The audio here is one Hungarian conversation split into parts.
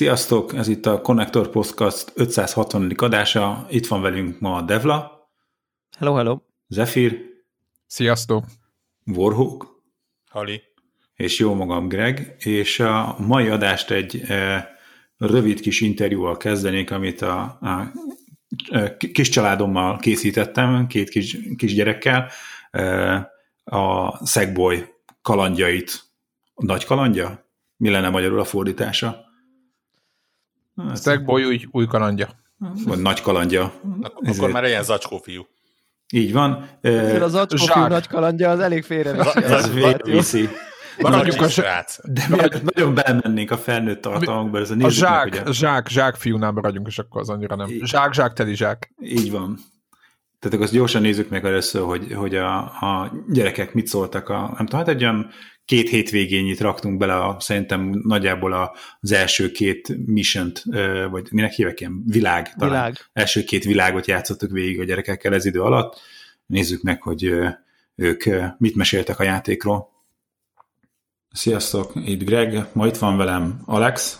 Sziasztok, ez itt a Connector Podcast 560. adása. Itt van velünk ma Devla. Hello, hello. Zephyr. Sziasztok. Warhawk. Hali. És jó magam Greg. És a mai adást egy e, rövid kis interjúval kezdenék, amit a, a e, kis családommal készítettem, két kis, kis gyerekkel. E, a Segboy kalandjait. Nagy kalandja? Mi lenne magyarul a fordítása? Hát, Segboy új, új kalandja. Vagy nagy kalandja. Akkor Ezért. már ilyen zacskó fiú. Így van. Ez az zacskó fiú nagy kalandja, az elég félre Ez viszi. Maradjunk a zsák. De mi nagyon belemennénk a felnőtt tartalmakba. Ez a, a zsák, meg, a... zsák, zsák fiúnál maradjunk, és akkor az annyira nem. Zsák, zsák, teli zsák. Így van. Tehát akkor azt gyorsan nézzük meg először, hogy, hogy a, a gyerekek mit szóltak. A, nem tudom, hát egy olyan két hétvégényit raktunk bele, a, szerintem nagyjából az első két mission vagy minek hívek ilyen, világ, talán. Világ. Első két világot játszottuk végig a gyerekekkel ez idő alatt. Nézzük meg, hogy ők mit meséltek a játékról. Sziasztok, itt Greg, ma itt van velem Alex.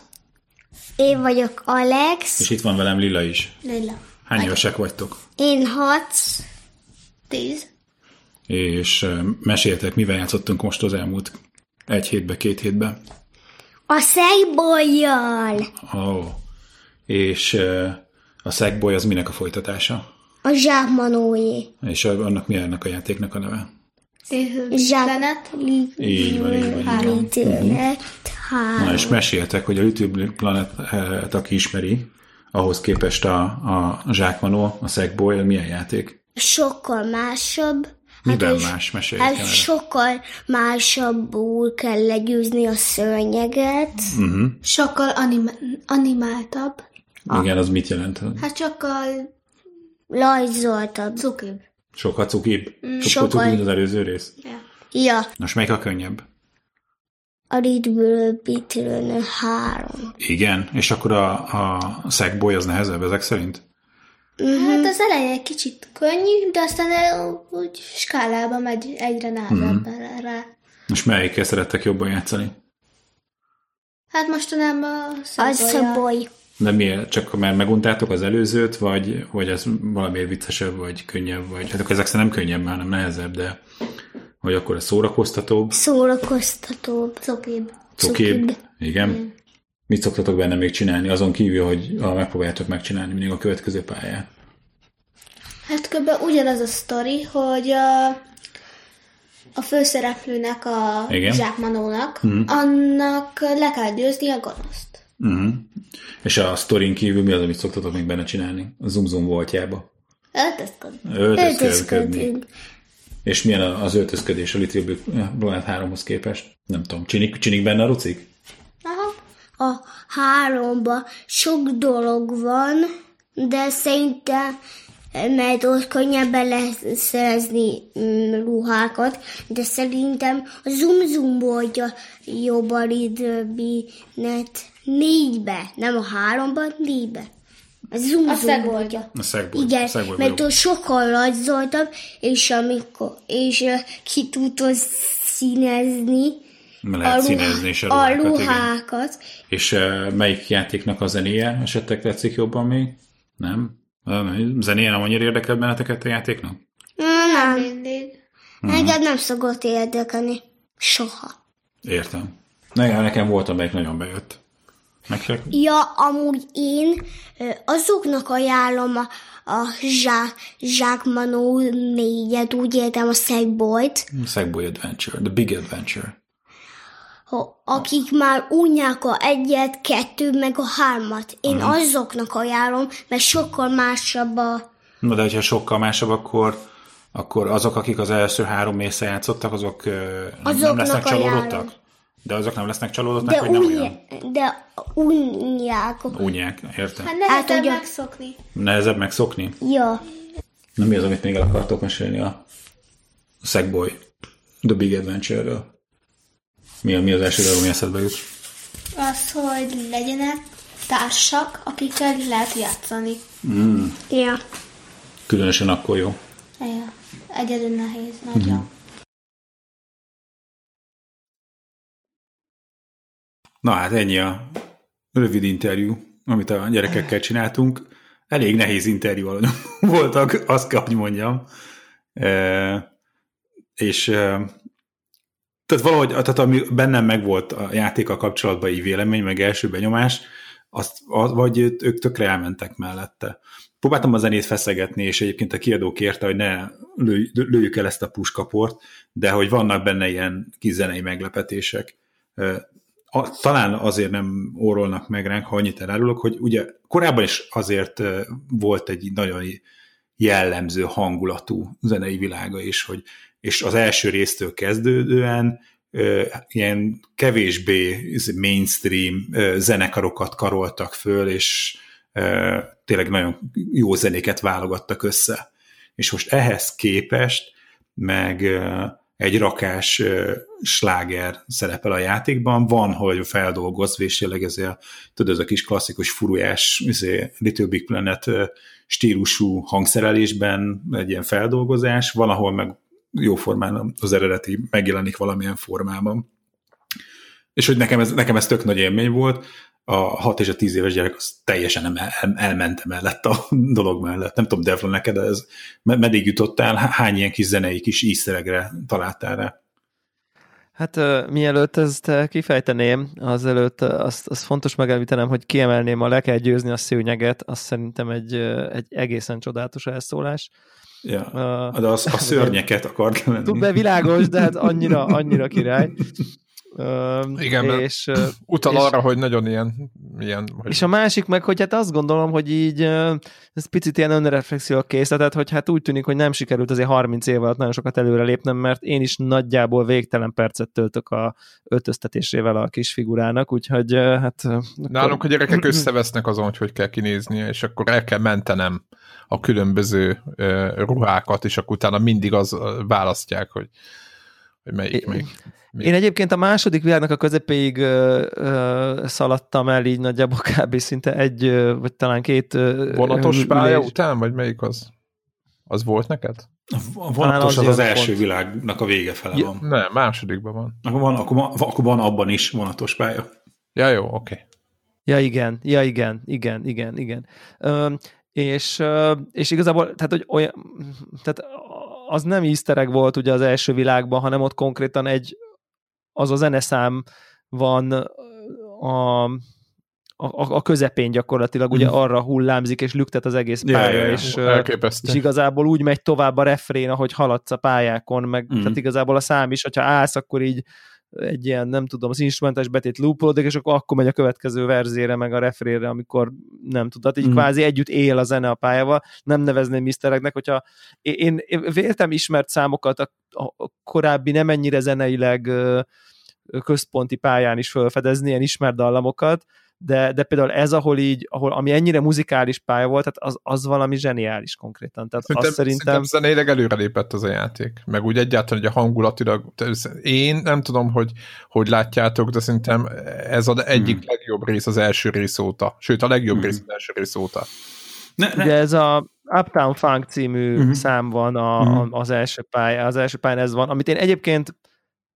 Én vagyok Alex. És itt van velem Lila is. Lila. Hány évesek vagytok? Én hat. Tíz. És meséltek, mivel játszottunk most az elmúlt egy hétbe, két hétbe? A szegbolyjal. Ó. Oh. És a szegboly az minek a folytatása? A zsákmanóé. És annak mi ennek a játéknak a neve? Zsák... Így van, így van. Így van. Na, és meséltek, hogy a Little Planet, aki ismeri, ahhoz képest a, a zsákmanó, a Sackboy, milyen játék? Sokkal másabb. Miben hát más? Mesélj Hát sokkal másabbul kell legyőzni a szörnyeget. Uh-huh. Sokkal anima- animáltabb. Igen, az mit jelent? Hát sokkal lajzoltabb. Cukibb. Sokkal cukibb? Mm. Sokkal cukibb, mint az előző rész? Ja. ja. Most melyik a könnyebb? A Little Bitről három. Igen? És akkor a, a Sackboy az nehezebb ezek szerint? Uh-huh. Hát az eleje egy kicsit könnyű, de aztán úgy skálában megy egyre nehezebb uh-huh. rá. És melyikkel szerettek jobban játszani? Hát mostanában a Szaboly. De miért? Csak mert meguntátok az előzőt, vagy, vagy ez valamiért viccesebb, vagy könnyebb, vagy hát akkor ezek nem könnyebb, hanem nehezebb, de vagy akkor ez szórakoztatóbb? Szórakoztatóbb. Cokibb. Cokibb. Igen. Mm. Mit szoktatok benne még csinálni, azon kívül, hogy a, megpróbáljátok megcsinálni mindig a következő pályát? Hát kb. ugyanaz a sztori, hogy a, a főszereplőnek, a Igen? zsákmanónak, mm. annak le kell győzni a gonoszt. Mm. És a sztorin kívül mi az, amit szoktatok még benne csinálni? A Zoom Zoom voltjába? Öltözködni. Öltözködni. És milyen az öltözködés a Little Planet 3-hoz képest? Nem tudom, csinik, csinik benne a rucik? A háromba sok dolog van, de szerintem mert ott könnyebben lehet szerezni mm, ruhákat, de szerintem a Zoom Zoom volt a jobb a net négybe, nem a háromba, négybe. A Zoom a Zoom volt. A. Igen, szegboly mert ott sokkal rajzoltabb, és amikor, és ki tudod színezni, lehet a színezni és a ruhákat. A ruhákat. És uh, melyik játéknak a zenéje esetleg tetszik jobban még? Nem? Zenéje nem annyira érdekel benneteket a játéknak? Nem. Mindig. Uh-huh. Engem nem szokott érdekelni. Soha. Értem. Nekem, nekem volt, amelyik nagyon bejött. Nektek? Ja, amúgy én azoknak ajánlom a, a zsák, zsákmanó négyet, úgy értem a Sackboy-t. Sackboy Adventure, The Big Adventure akik már unják a egyet, kettő, meg a hármat. Én uh-huh. azoknak ajánlom, mert sokkal másabb a... Na de hogyha sokkal másabb, akkor, akkor azok, akik az első három mésze játszottak, azok nem, nem lesznek csalódottak? De azok nem lesznek csalódottak, de hogy nem olyan? De unják. Unják, értem. Hát nehezebb hát, ugye... megszokni. Nehezebb megszokni? Ja. Na mi az, amit még el akartok mesélni a Sackboy The Big Adventure-ről? Mi, a, mi az első dolog, ami eszedbe jut? Az, hogy legyenek társak, akikkel lehet játszani. Mm. Ja. Különösen akkor jó. Ja. Egyedül nehéz, nagyon. Mm-hmm. Na hát ennyi a rövid interjú, amit a gyerekekkel csináltunk. Elég nehéz interjú voltak, azt kell, hogy mondjam. E, és e, tehát valahogy, tehát ami bennem megvolt a játéka kapcsolatban így vélemény, meg első benyomás, azt, az, vagy ők tökre elmentek mellette. Próbáltam a zenét feszegetni, és egyébként a kiadó kérte, hogy ne lőj, lőjük el ezt a puskaport, de hogy vannak benne ilyen kis zenei meglepetések. A, talán azért nem órolnak meg ránk, ha annyit elárulok, hogy ugye korábban is azért volt egy nagyon jellemző hangulatú zenei világa is, hogy és az első résztől kezdődően ilyen kevésbé mainstream zenekarokat karoltak föl, és tényleg nagyon jó zenéket válogattak össze. És most ehhez képest meg egy rakás sláger szerepel a játékban, van, hogy feldolgozva, és tényleg ez a, tudod, ez a kis klasszikus furujás Little Big Planet stílusú hangszerelésben egy ilyen feldolgozás, van, ahol meg jó formán az eredeti megjelenik valamilyen formában. És hogy nekem ez, nekem ez tök nagy élmény volt, a 6 és a 10 éves gyerek az teljesen el, elmente mellett a dolog mellett. Nem tudom, Devlon, neked ez meddig jutottál? Hány ilyen kis zenei kis ízszeregre találtál rá? Hát mielőtt ezt kifejteném, azelőtt azt, azt fontos megemlítenem, hogy kiemelném a le kell győzni a szőnyeget, azt szerintem egy, egy egészen csodálatos elszólás. Ja, uh, de az, a szörnyeket akart lenni. Tud be világos, de hát annyira, annyira király. Uh, Igen, és, utal és, arra, hogy nagyon ilyen... ilyen hogy... És a másik meg, hogy hát azt gondolom, hogy így ez picit ilyen önreflexió készletet, hogy hát úgy tűnik, hogy nem sikerült azért 30 év alatt nagyon sokat előre lépnem, mert én is nagyjából végtelen percet töltök a öltöztetésével a kis figurának, úgyhogy hát... Nálunk a gyerekek összevesznek azon, hogy hogy kell kinéznie, és akkor el kell mentenem a különböző ruhákat, és akkor utána mindig az választják, hogy, hogy melyik, melyik. Még. Én egyébként a második világnak a közepéig ö, ö, szaladtam el így nagyjából kb. szinte egy, ö, vagy talán két ö, Vonatos pálya után, vagy melyik az? Az volt neked? A vonatos az az, az első pont. világnak a vége fele ja, van. Nem, másodikban van. Akkor van, akkor, van, akkor van abban is vonatos pálya. Ja, jó, oké. Okay. Ja, igen, ja, igen, igen, igen, igen. Ö, és, és igazából, tehát, hogy olyan, tehát az nem easter volt ugye az első világban, hanem ott konkrétan egy az a zeneszám van a, a, a közepén gyakorlatilag, ugye mm. arra hullámzik, és lüktet az egész pálya, yeah, és, és igazából úgy megy tovább a refrén, ahogy haladsz a pályákon, meg mm. tehát igazából a szám is, hogyha állsz, akkor így egy ilyen, nem tudom, az instrumentális betét loopolódik, és akkor, akkor megy a következő verzére, meg a refrére, amikor nem tudod, így mm. kvázi együtt él a zene a pályával, nem nevezném misztereknek, hogyha én, én véltem ismert számokat a, a korábbi nem ennyire zeneileg központi pályán is felfedezni ilyen ismert dallamokat, de, de például ez, ahol így, ahol, ami ennyire muzikális pálya volt, tehát az, az valami zseniális konkrétan. Tehát szerintem, azt szerintem... szerintem zenéleg előrelépett az a játék, meg úgy egyáltalán, hogy a hangulatilag, én nem tudom, hogy hogy látjátok, de szerintem ez az egyik hmm. legjobb rész az első rész óta, sőt a legjobb hmm. rész az első rész óta. Ne, ne. Ugye ez a Uptown Funk című uh-huh. szám van a, uh-huh. az első pályán, az első pályán ez van, amit én egyébként,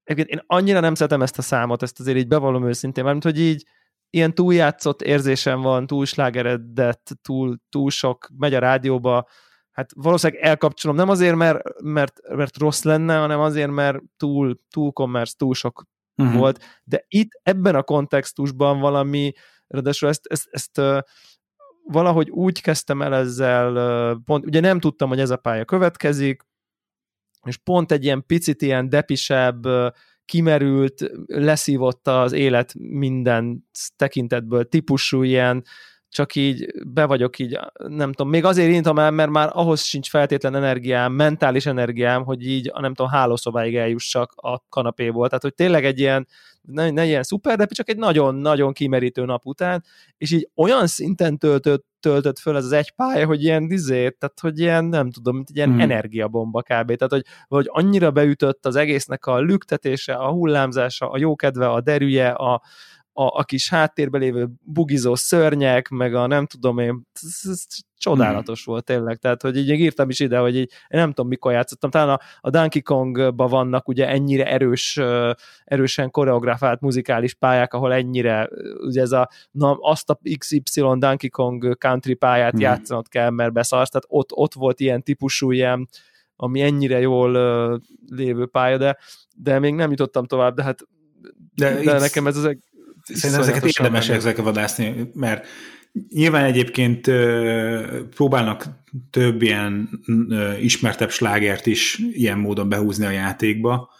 egyébként én annyira nem szeretem ezt a számot, ezt azért így bevallom őszintén, mert hogy így ilyen túljátszott érzésem van, túl slágeredett, túl, túl sok, megy a rádióba, hát valószínűleg elkapcsolom, nem azért, mert, mert, mert rossz lenne, hanem azért, mert túl, túl commerce, túl sok uh-huh. volt, de itt ebben a kontextusban valami, ráadásul ezt, ezt, ezt, valahogy úgy kezdtem el ezzel, pont, ugye nem tudtam, hogy ez a pálya következik, és pont egy ilyen picit ilyen depisebb, kimerült, leszívotta az élet minden tekintetből típusú ilyen, csak így be vagyok így, nem tudom, még azért írtam el, mert már ahhoz sincs feltétlen energiám, mentális energiám, hogy így, nem tudom, hálószobáig eljussak a kanapéból. Tehát, hogy tényleg egy ilyen, ne, ne ilyen szuper, de csak egy nagyon-nagyon kimerítő nap után, és így olyan szinten töltött, töltött föl ez az egy pálya, hogy ilyen dizét, tehát hogy ilyen, nem tudom, mint egy ilyen hmm. energiabomba kb. Tehát, hogy, hogy annyira beütött az egésznek a lüktetése, a hullámzása, a jókedve, a derűje, a, a, a kis háttérben lévő bugizó szörnyek, meg a nem tudom én, ez, ez csodálatos hmm. volt tényleg, tehát hogy így írtam is ide, hogy így, én nem tudom mikor játszottam, talán a, a Donkey Kongba vannak ugye ennyire erős, erősen koreografált muzikális pályák, ahol ennyire, ugye ez a, na, azt a XY Donkey Kong country pályát hmm. játszanod kell, mert beszarsz, tehát ott, ott volt ilyen típusú ilyen, ami ennyire jól uh, lévő pálya, de, de még nem jutottam tovább, de hát de, de nekem ez az Szerintem ezeket érdemes ezeket vadászni, mert nyilván egyébként próbálnak több ilyen ismertebb slágert is ilyen módon behúzni a játékba,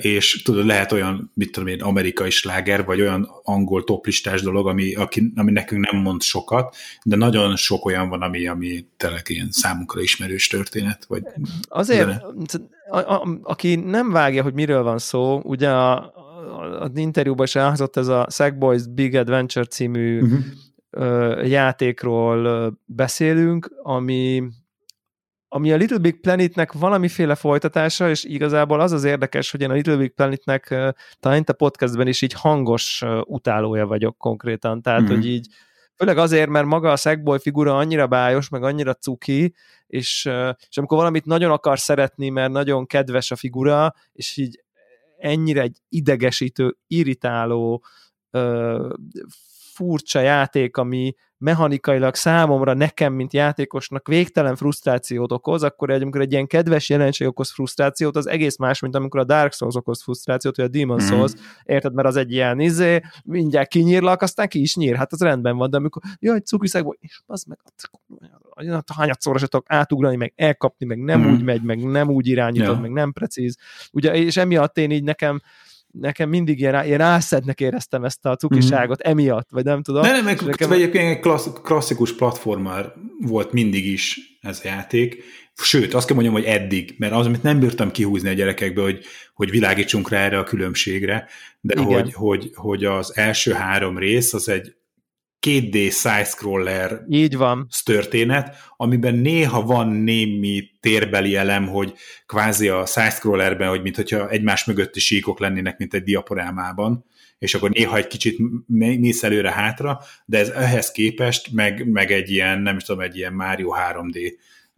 és tudod, lehet olyan, mit tudom én, amerikai sláger, vagy olyan angol toplistás dolog, ami, aki, ami nekünk nem mond sokat, de nagyon sok olyan van, ami, ami tényleg ilyen számunkra ismerős történet. Vagy Azért, a, a, aki nem vágja, hogy miről van szó, ugye a, az interjúban is elhangzott ez a Sackboys Big Adventure című uh-huh. ö, játékról beszélünk, ami ami a Little Big Planetnek valamiféle folytatása, és igazából az az érdekes, hogy én a Little Big Planetnek talán itt a podcastben is így hangos utálója vagyok konkrétan, tehát mm-hmm. hogy így főleg azért, mert maga a Sackboy figura annyira bájos, meg annyira cuki, és, és amikor valamit nagyon akar szeretni, mert nagyon kedves a figura, és így ennyire egy idegesítő, irritáló, furcsa játék, ami mechanikailag számomra, nekem, mint játékosnak végtelen frusztrációt okoz, akkor egy, amikor egy ilyen kedves jelenség okoz frusztrációt, az egész más, mint amikor a Dark Souls okoz frusztrációt, vagy a Demon mm. Souls, érted, mert az egy ilyen izé, mindjárt kinyírlak, aztán ki is nyír, hát az rendben van, de amikor, jaj, cukiszegból, és az meg, hányadszorra se tudok átugrani, meg elkapni, meg nem mm. úgy megy, meg nem úgy irányítod, ja. meg nem precíz. Ugye, és emiatt én így nekem nekem mindig ilyen, ilyen álszednek éreztem ezt a cukiságot mm. emiatt, vagy nem tudom. Ne, nem, meg nekem... egyébként egy klassz, klasszikus platformer volt mindig is ez a játék, sőt, azt kell mondjam, hogy eddig, mert az, amit nem bírtam kihúzni a gyerekekbe, hogy, hogy világítsunk rá erre a különbségre, de hogy, hogy, hogy az első három rész az egy 2D side-scroller Így van. történet, amiben néha van némi térbeli elem, hogy kvázi a side-scrollerben, hogy mintha egymás mögötti síkok lennének, mint egy diaporámában, és akkor néha egy kicsit mész előre-hátra, de ez ehhez képest meg, meg egy ilyen, nem is tudom, egy ilyen Mario 3D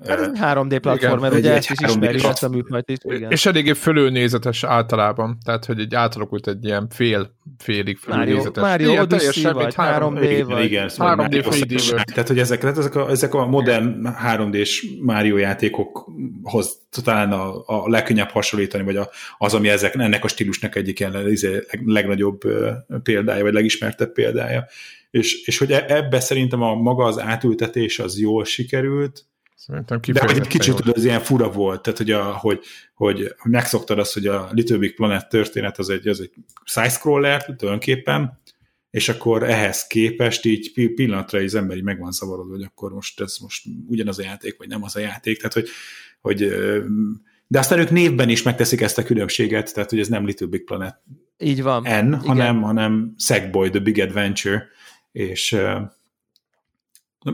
Hát ez egy 3D platformer, ugye ezt is ismerjük ezt a műfajt is. Igen. És eléggé fölülnézetes általában, tehát hogy egy átalakult egy ilyen fél, félig fölülnézetes. Mario, Mario Odyssey vagy 3D, igen, vagy... Igen, szóval 3D 3D Tehát, hogy ezek, ezek, a, ezek a modern 3D-s Mario játékokhoz talán a, a legkönnyebb hasonlítani, vagy a, az, ami ezek, ennek a stílusnak egyik ellen, izé, legnagyobb példája, vagy legismertebb példája. És, és hogy e, ebbe szerintem a maga az átültetés az jól sikerült, Szerintem De egy kicsit jó. az ilyen fura volt, tehát hogy, a, hogy, hogy megszoktad azt, hogy a Little Big Planet történet az egy, az egy side-scroller tulajdonképpen, és akkor ehhez képest így pillanatra az ember így meg van szavarodva, hogy akkor most ez most ugyanaz a játék, vagy nem az a játék, tehát hogy, hogy de aztán ők névben is megteszik ezt a különbséget, tehát hogy ez nem Little Big Planet így van. N, hanem, hanem Sackboy, The Big Adventure, és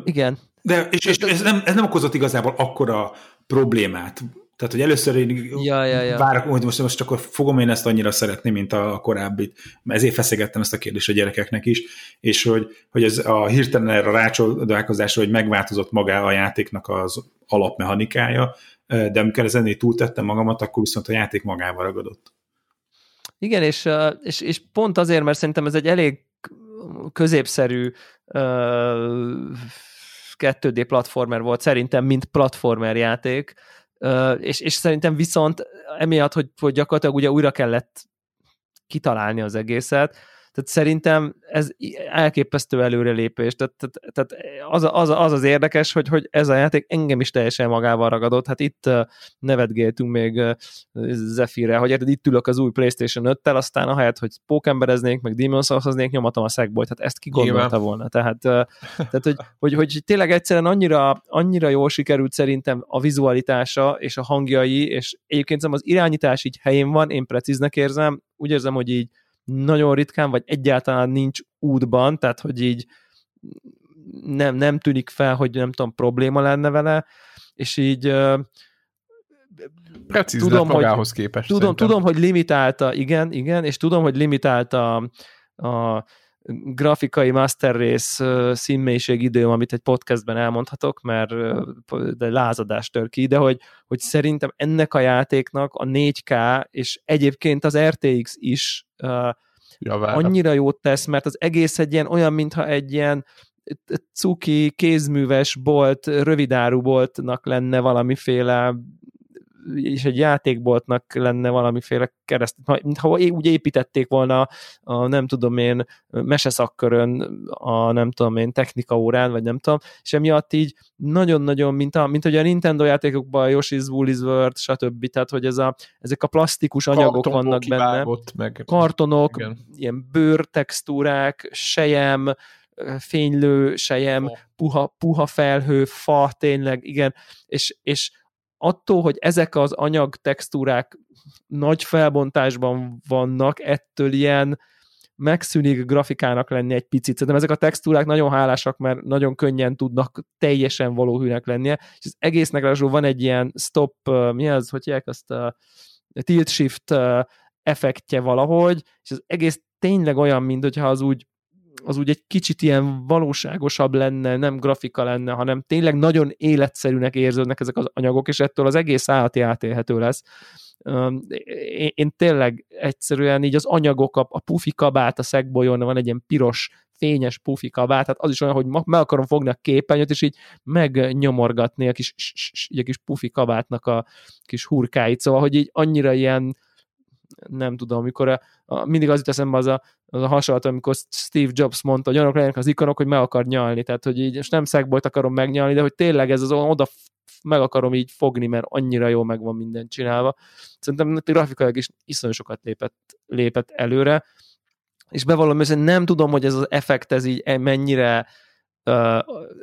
igen. De, és, és ez, nem, ez nem okozott igazából akkora problémát. Tehát, hogy először én ja, ja, ja. várok, hogy most, most akkor fogom én ezt annyira szeretni, mint a, a korábbit. Ezért feszegettem ezt a kérdést a gyerekeknek is, és hogy, hogy ez a hirtelen erre a rácsodálkozásra, hogy megváltozott maga a játéknak az alapmechanikája, de amikor ezen túltettem magamat, akkor viszont a játék magával ragadott. Igen, és, és, és pont azért, mert szerintem ez egy elég középszerű 2D platformer volt szerintem, mint platformer játék, és, és szerintem viszont emiatt, hogy, hogy gyakorlatilag ugye újra kellett kitalálni az egészet, tehát szerintem ez elképesztő előrelépés. Tehát, tehát, tehát az, az, az az érdekes, hogy, hogy ez a játék engem is teljesen magával ragadott. Hát itt nevetgéltünk még Zephyrre, hogy érted, itt ülök az új PlayStation 5-tel, aztán ahelyett, hogy pókembereznék, meg Demon's Souls-hoznék, nyomatom a Sackboy-t. Hát ezt ki gondolta volna. Tehát, tehát hogy, hogy, hogy, tényleg egyszerűen annyira, annyira jól sikerült szerintem a vizualitása és a hangjai, és egyébként az irányítás így helyén van, én precíznek érzem, úgy érzem, hogy így nagyon ritkán, vagy egyáltalán nincs útban, tehát hogy így nem, nem tűnik fel, hogy nem tudom, probléma lenne vele, és így Precíz tudom, hogy, képest. Tudom, tudom, hogy limitálta, igen, igen, és tudom, hogy limitálta a grafikai master race színmélység időm, amit egy podcastben elmondhatok, mert de lázadás tör ki, de hogy, hogy szerintem ennek a játéknak a 4K, és egyébként az RTX is Javára. annyira jót tesz, mert az egész egy ilyen olyan, mintha egy ilyen cuki, kézműves bolt, rövidáru boltnak lenne valamiféle és egy játékboltnak lenne valamiféle kereszt, ha úgy építették volna a nem tudom én meseszakkörön a nem tudom én technika órán, vagy nem tudom, és emiatt így nagyon-nagyon, mint, a, mint hogy a Nintendo játékokban a Yoshi's Woolly's World, stb. Tehát, hogy ez a, ezek a plastikus anyagok Kartonból vannak benne. Meg. Kartonok, igen. ilyen bőrtextúrák, sejem, fénylő sejem, puha, puha felhő, fa, tényleg, igen, és, és attól, hogy ezek az anyag textúrák nagy felbontásban vannak, ettől ilyen megszűnik grafikának lenni egy picit. Szerintem ezek a textúrák nagyon hálásak, mert nagyon könnyen tudnak teljesen valóhűnek lennie, és az egésznek ráadásul van egy ilyen stop, mi az, hogy hívják azt a tilt shift effektje valahogy, és az egész tényleg olyan, mint hogyha az úgy az úgy egy kicsit ilyen valóságosabb lenne, nem grafika lenne, hanem tényleg nagyon életszerűnek érződnek ezek az anyagok, és ettől az egész állati átélhető lesz. Én, én tényleg egyszerűen így az anyagok, a, a pufi kabát a szegbolyon, van egy ilyen piros fényes pufi kabát, hát az is olyan, hogy meg akarom fogni a képernyőt, és így megnyomorgatni a kis, a kis pufi kabátnak a kis hurkáit, szóval, hogy így annyira ilyen nem tudom, amikor a, a, mindig az jut eszembe az a, az a hasonlat, amikor Steve Jobs mondta, hogy olyanok legyenek az ikonok, hogy meg akar nyalni, tehát hogy így, és nem szegbolt akarom megnyalni, de hogy tényleg ez az oda meg akarom így fogni, mert annyira jó meg van minden csinálva. Szerintem grafikailag is iszonyú sokat lépett, lépett előre, és bevallom, hogy nem tudom, hogy ez az effekt, ez így mennyire uh,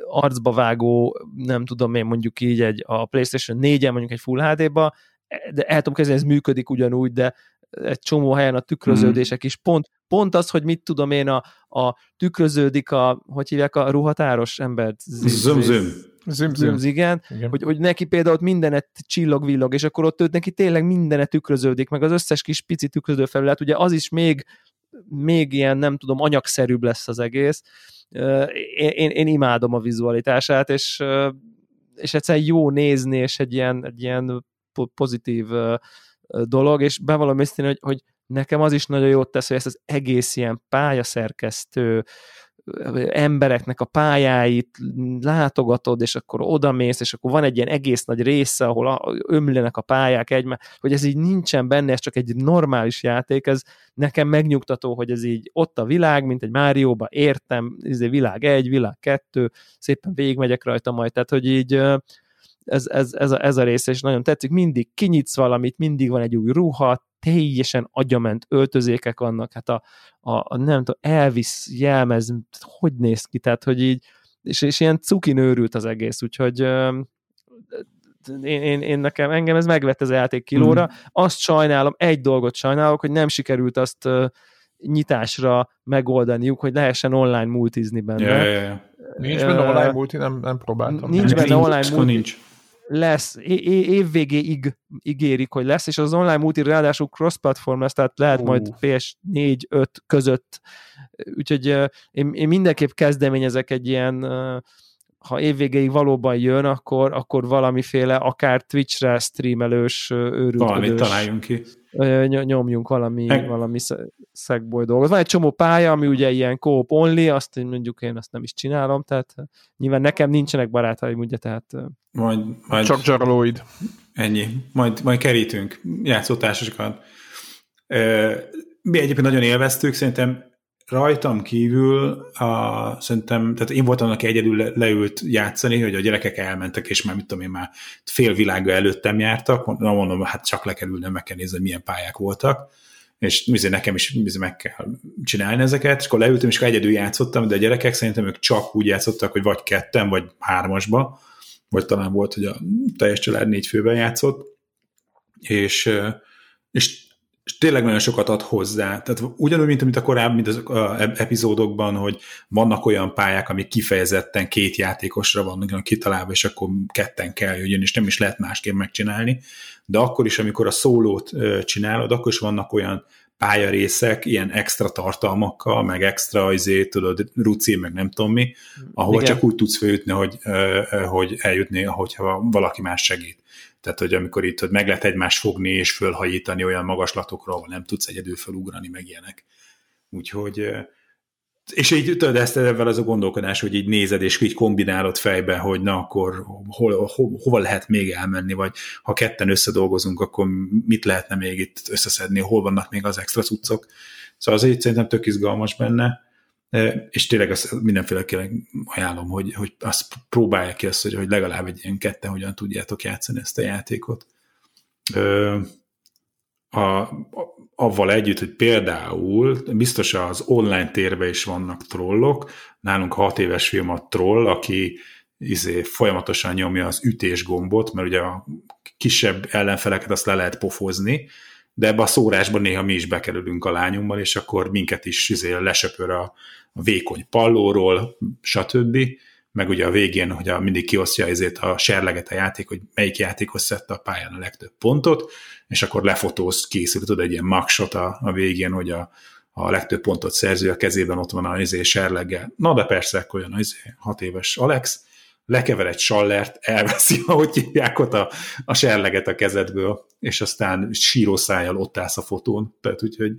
arcba vágó, nem tudom én mondjuk így egy a PlayStation 4-en, mondjuk egy Full HD-ba, de el tudom kezdeni, ez működik ugyanúgy, de egy csomó helyen a tükröződések mm. is. Pont, pont az, hogy mit tudom én, a, a tükröződik a, hogy hívják a ruhatáros embert? Zöm, zöm. Züm, züm. Igen, igen. Hogy, hogy neki például ott mindenet csillog-villog, és akkor ott őt neki tényleg mindenet tükröződik, meg az összes kis pici tükröző felület, ugye az is még, még ilyen, nem tudom, anyagszerűbb lesz az egész. Én, én, én imádom a vizualitását, és, és egyszerűen jó nézni, és egy ilyen, egy ilyen pozitív dolog, és bevallom őszintén, hogy, hogy nekem az is nagyon jót tesz, hogy ezt az egész ilyen pályaszerkesztő embereknek a pályáit látogatod, és akkor odamész, és akkor van egy ilyen egész nagy része, ahol ömlenek a pályák egymás, hogy ez így nincsen benne, ez csak egy normális játék, ez nekem megnyugtató, hogy ez így ott a világ, mint egy Márióba, értem, ez egy világ egy, világ kettő, szépen végigmegyek rajta majd, tehát hogy így ez, ez, ez, a, ez a része is nagyon tetszik, mindig kinyitsz valamit, mindig van egy új ruha, teljesen agyament öltözékek vannak, hát a, a, a nem tudom, Elvis jelmez, hogy néz ki, tehát hogy így, és, és ilyen cukin őrült az egész, úgyhogy én, én, én nekem, engem ez megvett az játék kilóra, mm. azt sajnálom, egy dolgot sajnálok, hogy nem sikerült azt uh, nyitásra megoldaniuk, hogy lehessen online multizni benne. Yeah, yeah, yeah. Nincs benne online multi, nem, nem próbáltam. Nincs benne online multi. Nincs lesz, évvégéig ígérik, hogy lesz, és az online multi ráadásul cross-platform lesz, tehát lehet uh. majd PS4-5 között, úgyhogy én, én mindenképp kezdeményezek egy ilyen ha évvégéig valóban jön, akkor, akkor valamiféle akár Twitch-re streamelős őrültködős. Valamit találjunk ki. Nyomjunk valami, Meg... valami szegboly dolgot. Van egy csomó pálya, ami ugye ilyen co only, azt mondjuk én azt nem is csinálom, tehát nyilván nekem nincsenek barátaim, ugye, tehát... Majd, majd... Csak zsarolóid. Ennyi. Majd, majd kerítünk játszótársasokat. Mi egyébként nagyon élveztük, szerintem rajtam kívül a, szerintem, tehát én voltam, aki egyedül le, leült játszani, hogy a gyerekek elmentek, és már mit tudom én, már fél világa előttem jártak, na mondom, hát csak le kell ülni, meg kell nézni, milyen pályák voltak, és bizony nekem is bizony meg kell csinálni ezeket, és akkor leültem, és akkor egyedül játszottam, de a gyerekek szerintem ők csak úgy játszottak, hogy vagy ketten, vagy hármasba, vagy talán volt, hogy a teljes család négy főben játszott, és, és és tényleg nagyon sokat ad hozzá. Tehát ugyanúgy, mint, mint a korábbi mint az a epizódokban, hogy vannak olyan pályák, amik kifejezetten két játékosra vannak kitalálva, és akkor ketten kell jöjjön, és nem is lehet másképp megcsinálni. De akkor is, amikor a szólót csinálod, akkor is vannak olyan pályarészek ilyen extra tartalmakkal, meg extra izé, tudod, ruci, meg nem tudom mi, ahol Igen. csak úgy tudsz főjutni, hogy, hogy eljutni, hogyha valaki más segít. Tehát, hogy amikor itt hogy meg lehet egymást fogni és fölhajítani olyan magaslatokra, ahol nem tudsz egyedül felugrani, meg ilyenek. Úgyhogy és így tudod, ezt ebben az a gondolkodás, hogy így nézed, és így kombinálod fejbe, hogy na akkor hol, ho, hova lehet még elmenni, vagy ha ketten összedolgozunk, akkor mit lehetne még itt összeszedni, hol vannak még az extra cuccok. Szóval az így szerintem tök izgalmas benne, és tényleg azt mindenféleképpen ajánlom, hogy, hogy azt próbálják ki azt, hogy, hogy legalább egy ilyen ketten hogyan tudjátok játszani ezt a játékot. A, a, avval együtt, hogy például biztos az online térben is vannak trollok, nálunk hat éves film a troll, aki izé, folyamatosan nyomja az ütés gombot, mert ugye a kisebb ellenfeleket azt le lehet pofozni, de ebbe a szórásban néha mi is bekerülünk a lányommal, és akkor minket is izé, lesöpör a, a vékony pallóról, stb meg ugye a végén, hogy a, mindig kiosztja ezért a serleget a játék, hogy melyik játékos szedte a pályán a legtöbb pontot, és akkor lefotóz, készül, tudod, egy ilyen magshot a, a végén, hogy a, a legtöbb pontot szerző a kezében ott van a izé serleggel. Na de persze, akkor olyan izé, hat éves Alex, lekever egy sallert, elveszi, ahogy hívják ott a, a serleget a kezedből, és aztán sírószájjal ott állsz a fotón. Tehát úgyhogy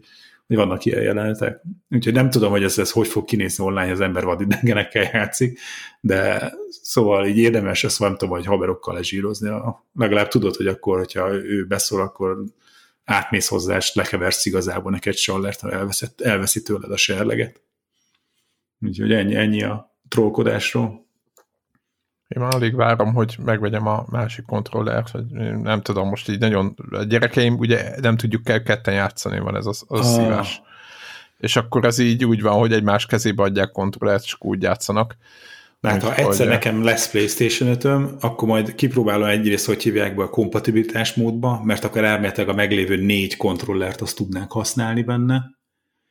hogy vannak ilyen jelenetek. Úgyhogy nem tudom, hogy ez, ez hogy fog kinézni online, az ember vadidegenekkel játszik, de szóval így érdemes ezt nem tudom, hogy haverokkal lezsírozni. Legalább tudod, hogy akkor, hogyha ő beszól, akkor átmész hozzá, és lekeversz igazából neked sallert, ha elveszett, elveszi tőled a serleget. Úgyhogy ennyi, ennyi a trollkodásról. Én már alig várom, hogy megvegyem a másik kontrollert, hogy nem tudom, most így nagyon, a gyerekeim ugye nem tudjuk kell ketten játszani, van ez az, az ah. szívás. És akkor ez így úgy van, hogy egymás kezébe adják kontrollert, és úgy játszanak. Hát ha egyszer nekem lesz PlayStation 5 akkor majd kipróbálom egyrészt, hogy hívják be a kompatibilitás módba, mert akkor elméletileg a meglévő négy kontrollert azt tudnánk használni benne.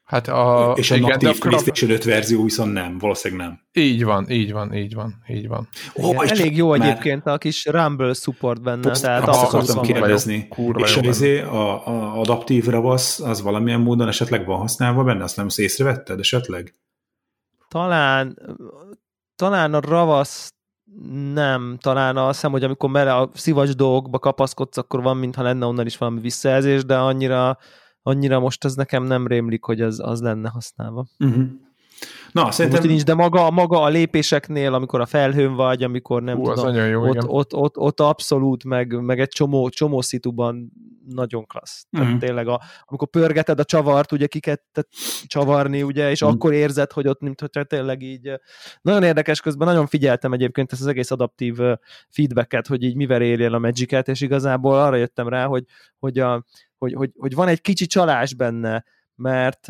Hát a, és a igen, natív PlayStation 5 verzió viszont nem, valószínűleg nem. Így van, így van, így van, így van. Oh, igen, elég jó már... egyébként a kis Rumble support benne. Post, tehát azt akartam kérdezni. És izé, a, a adaptív ravasz az valamilyen módon esetleg van használva benne? Azt nem észrevetted esetleg? Talán, talán a ravasz nem, talán azt hiszem, hogy amikor mele a szivacs dolgokba kapaszkodsz, akkor van, mintha lenne onnan is valami visszajelzés, de annyira annyira most ez nekem nem rémlik, hogy az, az lenne használva. Uh-huh. Na, szerintem... Most nincs, de maga, maga a lépéseknél, amikor a felhőn vagy, amikor nem Hú, tudom, jó, ott, ott, ott, ott, ott, abszolút, meg, meg egy csomó, csomó szituban nagyon klassz. Tehát uh-huh. tényleg, a, amikor pörgeted a csavart, ugye kiket csavarni, ugye, és uh-huh. akkor érzed, hogy ott, mint hogyha tényleg így nagyon érdekes, közben nagyon figyeltem egyébként ezt az egész adaptív feedbacket, hogy így mivel érjen a magic és igazából arra jöttem rá, hogy, hogy a, hogy, hogy, hogy van egy kicsi csalás benne, mert,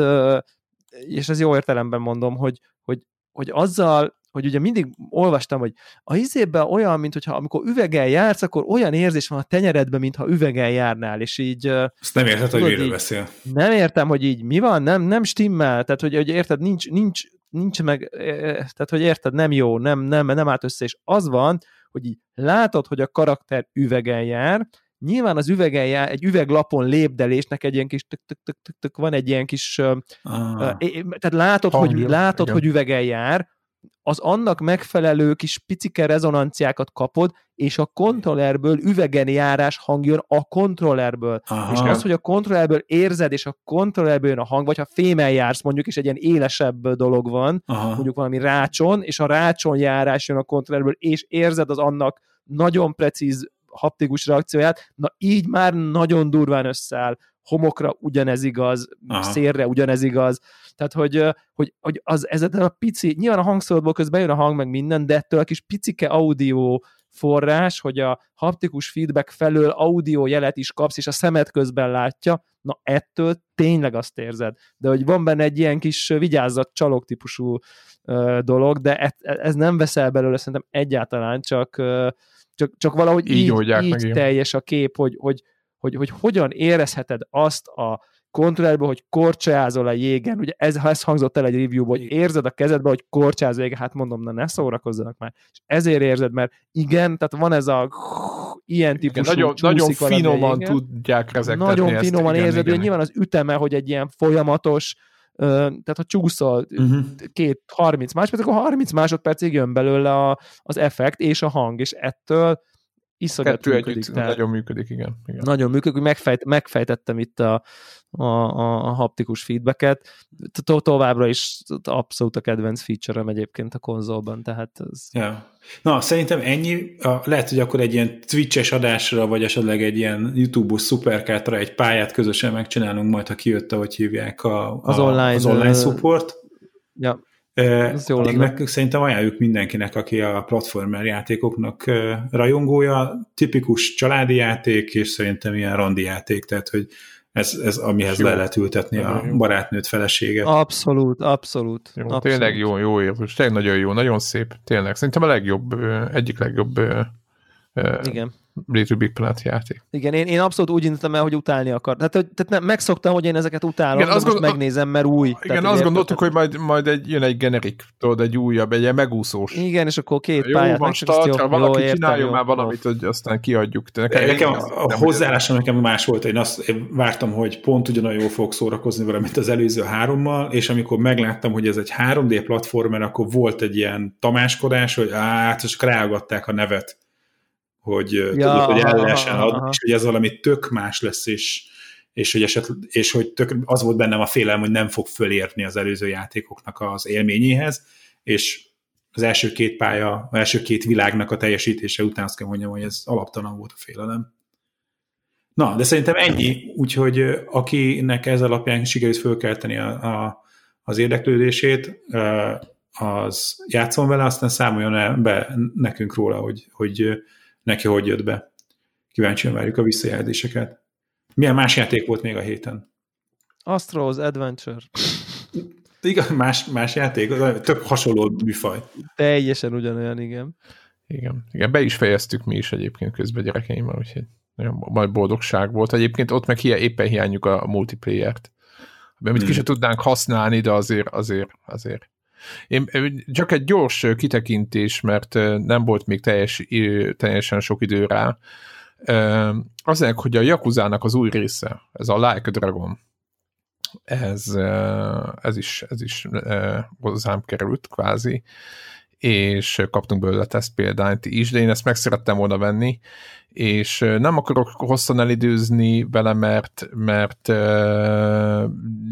és ez jó értelemben mondom, hogy, hogy, hogy azzal, hogy ugye mindig olvastam, hogy a izében olyan, mint hogyha amikor üvegel jársz, akkor olyan érzés van a tenyeredben, mintha üvegel járnál, és így... Ezt nem érted, hogy miről beszél. Nem értem, hogy így mi van, nem, nem stimmel, tehát hogy, hogy érted, nincs, nincs, nincs meg, tehát hogy érted, nem jó, nem, nem, nem állt össze, és az van, hogy így látod, hogy a karakter üvegen jár, Nyilván az üvegen jár, egy üveglapon lépdelésnek egy ilyen kis tök, tök, tök, tök, tök van egy ilyen kis, ah. uh, tehát látod, Hangja, hogy, látod hogy üvegen jár, az annak megfelelő kis picike rezonanciákat kapod, és a kontrollerből üvegen járás hangjon a kontrollerből. Aha. És az, hogy a kontrollerből érzed, és a kontrollerből jön a hang, vagy ha fémel jársz mondjuk, és egy ilyen élesebb dolog van, Aha. mondjuk valami rácson, és a rácson járás jön a kontrollerből, és érzed az annak nagyon precíz haptikus reakcióját, na így már nagyon durván összeáll, homokra ugyanez igaz, Aha. szérre ugyanez igaz, tehát hogy, hogy, hogy az, ez a pici, nyilván a hangszorodból közben jön a hang meg minden, de ettől a kis picike audio forrás, hogy a haptikus feedback felől audio jelet is kapsz, és a szemed közben látja, na ettől tényleg azt érzed. De hogy van benne egy ilyen kis vigyázat, csalók típusú uh, dolog, de et, ez nem veszel belőle szerintem egyáltalán, csak uh, csak, csak valahogy így, így, így teljes a kép, hogy, hogy, hogy, hogy hogyan érezheted azt a kontrollerbe, hogy korcsolyázol a jégen, ugye ez, ha ez hangzott el egy review hogy érzed a kezedbe, hogy korcsázol a jégen, hát mondom, na ne szórakozzanak már. És ezért érzed, mert igen, tehát van ez a ilyen típusú igen, nagyon, nagyon finoman tudják ezeket. Nagyon finoman igen, érzed, igen, hogy nyilván az üteme, hogy egy ilyen folyamatos, tehát ha csúszol uh-huh. két 30 másodperc, akkor 30 másodpercig jön belőle a, az effekt és a hang, és ettől iszonyat Kettő működik. Együtt tehát nagyon működik, igen. igen. Nagyon működik, megfejt, megfejtettem itt a, a, a, a haptikus feedbacket. To továbbra is abszolút a kedvenc feature-em egyébként a konzolban, tehát ez... Ja. Na, szerintem ennyi, lehet, hogy akkor egy ilyen Twitch-es adásra, vagy esetleg egy ilyen YouTube-os szuperkátra egy pályát közösen megcsinálunk majd, ha kijött, ahogy hívják a, a, az online, az online support. Ja. Ez jó meg szerintem ajánljuk mindenkinek, aki a platformer játékoknak rajongója, tipikus családi játék, és szerintem ilyen randi játék, tehát hogy ez, ez amihez jó. le lehet ültetni a barátnőt, feleséget. Abszolút, abszolút. Jó, abszolút. Tényleg jó, jó érzés, tényleg nagyon jó, nagyon szép, tényleg. Szerintem a legjobb, egyik legjobb Igen. Little Big Planet játék. Igen, én, én abszolút úgy indultam el, hogy utálni akar. Tehát, hogy, tehát nem, megszoktam, hogy én ezeket utálom, igen, azt most gond... megnézem, mert új. Igen, tehát, azt gondoltuk, hogy majd, majd egy, jön egy generik, tudod, egy újabb, egy ilyen megúszós. Igen, és akkor két jó, pályát van, startra, valaki jó, csináljon már valamit, hogy aztán kiadjuk. Nekem, nekem a, a hozzáállásom nekem más volt, én azt én vártam, hogy pont ugyanolyan jól fog szórakozni vele, mint az előző hárommal, és amikor megláttam, hogy ez egy 3D platformer, akkor volt egy ilyen tamáskodás, hogy hát, és ráagadták a nevet hogy ja, tudod, hogy el lehessen adni, és hogy ez valami tök más lesz, és, és hogy, eset, és hogy tök, az volt bennem a félelem, hogy nem fog fölérni az előző játékoknak az élményéhez, és az első két pálya, az első két világnak a teljesítése után azt kell mondjam, hogy ez alaptalan volt a félelem. Na, de szerintem ennyi, úgyhogy akinek ez alapján sikerült fölkelteni a, a, az érdeklődését, az játszom vele, aztán számoljon be nekünk róla, hogy, hogy neki hogy jött be. Kíváncsian várjuk a visszajelzéseket. Milyen más játék volt még a héten? Astros Adventure. Igen, más, más játék, több hasonló műfaj. Teljesen ugyanolyan, igen. Igen, igen, be is fejeztük mi is egyébként közben gyerekeimmel, úgyhogy nagyon majd boldogság volt. Egyébként ott meg hiá, éppen hiányjuk a multiplayer-t. Amit hmm. ki sem tudnánk használni, de azért, azért, azért én, csak egy gyors kitekintés, mert nem volt még teljes, teljesen sok idő rá. Azért, hogy a Yakuzának az új része, ez a Like Dragon, ez, ez is, ez is hozzám került kvázi, és kaptunk belőle teszt példányt is, de én ezt meg szerettem volna venni, és nem akarok hosszan elidőzni vele, mert, mert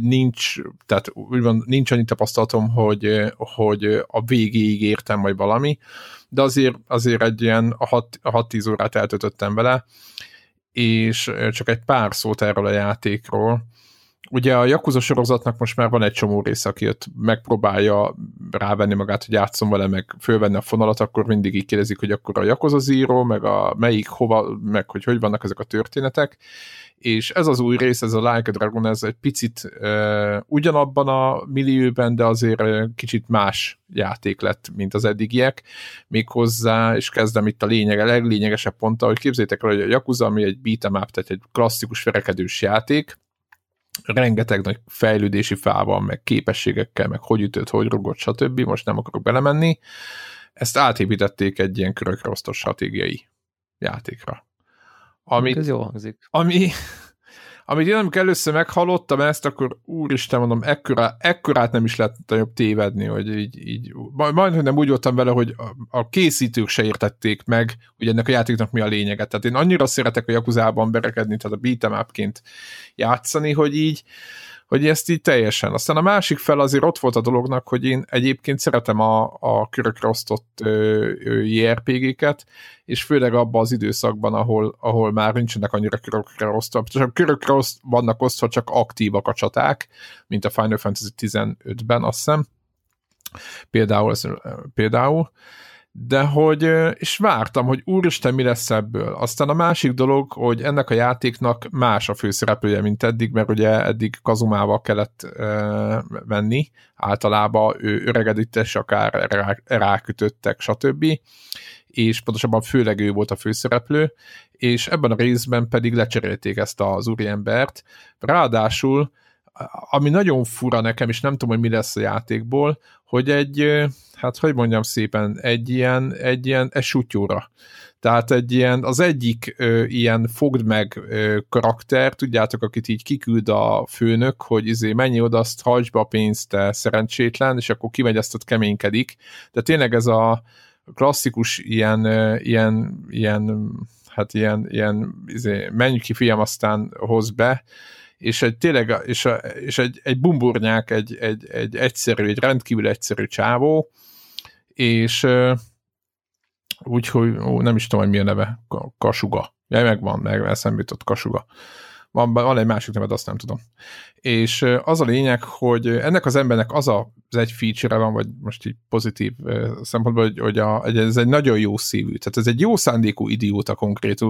nincs, tehát úgymond nincs annyi tapasztalatom, hogy, hogy a végéig értem vagy valami, de azért, azért egy ilyen 6-10 órát eltöltöttem vele, és csak egy pár szót erről a játékról, ugye a Yakuza sorozatnak most már van egy csomó része, aki ott megpróbálja rávenni magát, hogy játszom vele, meg fölvenni a fonalat, akkor mindig így kérdezik, hogy akkor a Yakuza Zero, meg a melyik, hova, meg hogy hogy vannak ezek a történetek, és ez az új rész, ez a Like a Dragon, ez egy picit uh, ugyanabban a millióben, de azért kicsit más játék lett, mint az eddigiek, méghozzá, és kezdem itt a lényeg, a leglényegesebb ponttal, hogy képzétek el, hogy a Yakuza, ami egy beat'em up, tehát egy klasszikus verekedős játék, rengeteg nagy fejlődési fával, meg képességekkel, meg hogy ütött, hogy rugott, stb. Most nem akarok belemenni. Ezt átépítették egy ilyen körökre osztott stratégiai játékra. Amit, Ez jó hangzik. Ami, amit én amikor először meghallottam ezt, akkor úristen mondom, ekkora, ekkorát nem is lehet jobb tévedni, hogy így, így majd, hogy nem úgy voltam vele, hogy a, a készítők se értették meg, hogy ennek a játéknak mi a lényege. Tehát én annyira szeretek a Jakuzában berekedni, tehát a beat'em játszani, hogy így hogy ezt így teljesen. Aztán a másik fel azért ott volt a dolognak, hogy én egyébként szeretem a, a körökre osztott JRPG-ket, és főleg abban az időszakban, ahol, ahol már nincsenek annyira körökre osztva. Csak körökre oszt, vannak osztva csak aktívak a csaták, mint a Final Fantasy 15-ben, azt hiszem. Például, például de hogy, és vártam, hogy úristen, mi lesz ebből. Aztán a másik dolog, hogy ennek a játéknak más a főszereplője, mint eddig, mert ugye eddig Kazumával kellett e, venni, általában ő öregedett, és akár rá, rákötöttek, stb és pontosabban főleg ő volt a főszereplő, és ebben a részben pedig lecserélték ezt az úriembert. Ráadásul, ami nagyon fura nekem, és nem tudom, hogy mi lesz a játékból, hogy egy, hát hogy mondjam szépen, egy ilyen, egy ilyen esutyóra. Tehát egy ilyen, az egyik ö, ilyen fogd meg ö, karakter, tudjátok, akit így kiküld a főnök, hogy izé menj oda, azt hajtsd be a pénzt, te szerencsétlen, és akkor kimegy, azt ott keménykedik. De tényleg ez a klasszikus ilyen, ö, ilyen, ilyen hát ilyen, ilyen izé, menj ki fiam, aztán hoz be, és egy tényleg, és, a, és egy, egy bumburnyák, egy, egy, egy egyszerű, egy rendkívül egyszerű csávó, és úgyhogy nem is tudom, hogy mi a neve, Kasuga. Ja, megvan, meg eszembe jutott Kasuga. Van, van egy másik neved, azt nem tudom. És az a lényeg, hogy ennek az embernek az a, az egy feature van, vagy most így pozitív szempontból, hogy, hogy, a, ez egy nagyon jó szívű, tehát ez egy jó szándékú idióta konkrét,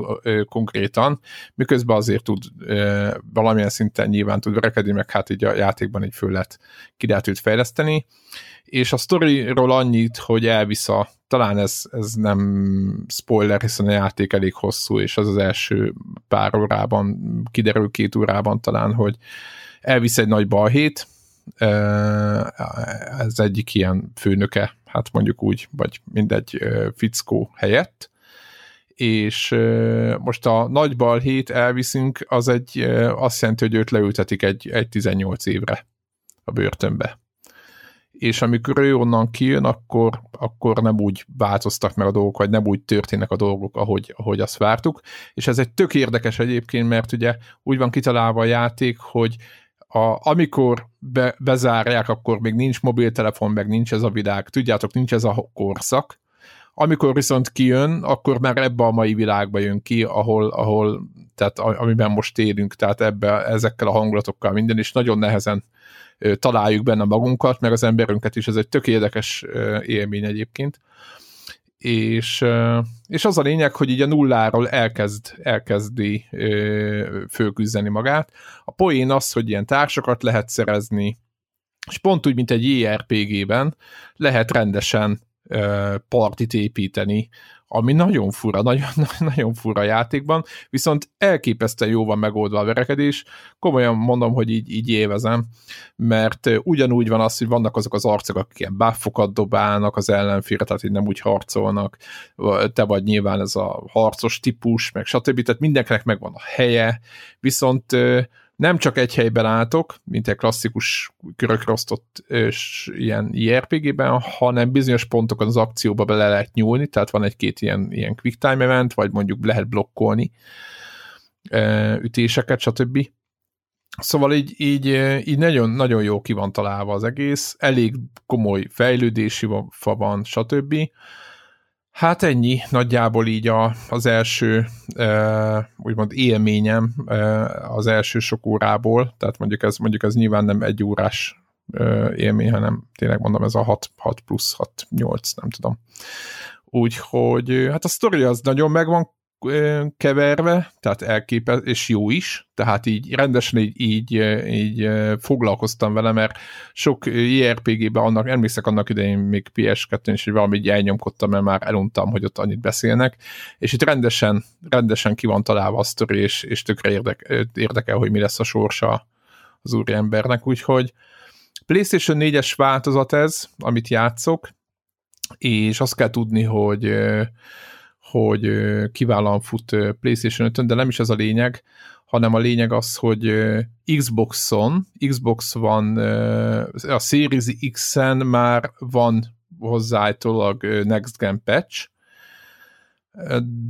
konkrétan, miközben azért tud valamilyen szinten nyilván tud verekedni, meg hát így a játékban egy föl lehet kidált fejleszteni, és a sztoriról annyit, hogy elvisz a, talán ez, ez nem spoiler, hiszen a játék elég hosszú, és az az első pár órában, kiderül két órában talán, hogy elvisz egy nagy balhét, ez egyik ilyen főnöke, hát mondjuk úgy, vagy mindegy fickó helyett, és most a nagy balhét elviszünk, az egy, azt jelenti, hogy őt leültetik egy, egy 18 évre a börtönbe és amikor ő onnan kijön, akkor, akkor nem úgy változtak meg a dolgok, vagy nem úgy történnek a dolgok, ahogy, ahogy azt vártuk, és ez egy tök érdekes egyébként, mert ugye úgy van kitalálva a játék, hogy a, amikor be, bezárják, akkor még nincs mobiltelefon, meg nincs ez a világ, tudjátok, nincs ez a korszak, amikor viszont kijön, akkor már ebbe a mai világba jön ki, ahol, ahol tehát amiben most élünk, tehát ebbe, ezekkel a hangulatokkal minden, és nagyon nehezen találjuk benne magunkat, meg az emberünket is, ez egy tök érdekes élmény egyébként. És, és az a lényeg, hogy így a nulláról elkezd, elkezdi fölküzdeni magát. A poén az, hogy ilyen társakat lehet szerezni, és pont úgy, mint egy JRPG-ben lehet rendesen partit építeni, ami nagyon fura, nagyon, nagyon fura játékban, viszont elképesztően jó van megoldva a verekedés, komolyan mondom, hogy így, így évezem, mert ugyanúgy van az, hogy vannak azok az arcok, akik ilyen buffokat dobálnak az ellenfélre, tehát így nem úgy harcolnak, te vagy nyilván ez a harcos típus, meg stb. Tehát mindenkinek megvan a helye, viszont nem csak egy helyben álltok, mint egy klasszikus körökre osztott és ilyen IRPG-ben, hanem bizonyos pontokon az akcióba bele lehet nyúlni, tehát van egy-két ilyen, ilyen quick time event, vagy mondjuk lehet blokkolni ütéseket, stb. Szóval így, így, így nagyon, nagyon jó ki van találva az egész, elég komoly fejlődési fa van, stb. Hát ennyi, nagyjából így a, az első e, úgymond élményem e, az első sok órából, tehát mondjuk ez, mondjuk ez nyilván nem egy órás e, élmény, hanem tényleg mondom ez a 6, 6 plusz 6, 8, nem tudom. Úgyhogy hát a sztori az nagyon meg van keverve, tehát elképes, és jó is, tehát így rendesen így, így, így foglalkoztam vele, mert sok JRPG-ben annak, emlékszek annak idején még PS2-n is, hogy valami így elnyomkodtam, mert már eluntam, hogy ott annyit beszélnek, és itt rendesen, rendesen ki van találva a sztori, és, és tökre érdek, érdekel, hogy mi lesz a sorsa az úriembernek, úgyhogy PlayStation 4-es változat ez, amit játszok, és azt kell tudni, hogy hogy kiválóan fut PlayStation 5 de nem is ez a lényeg, hanem a lényeg az, hogy Xbox-on, Xbox van, a Series X-en már van hozzájtólag Next Gen patch,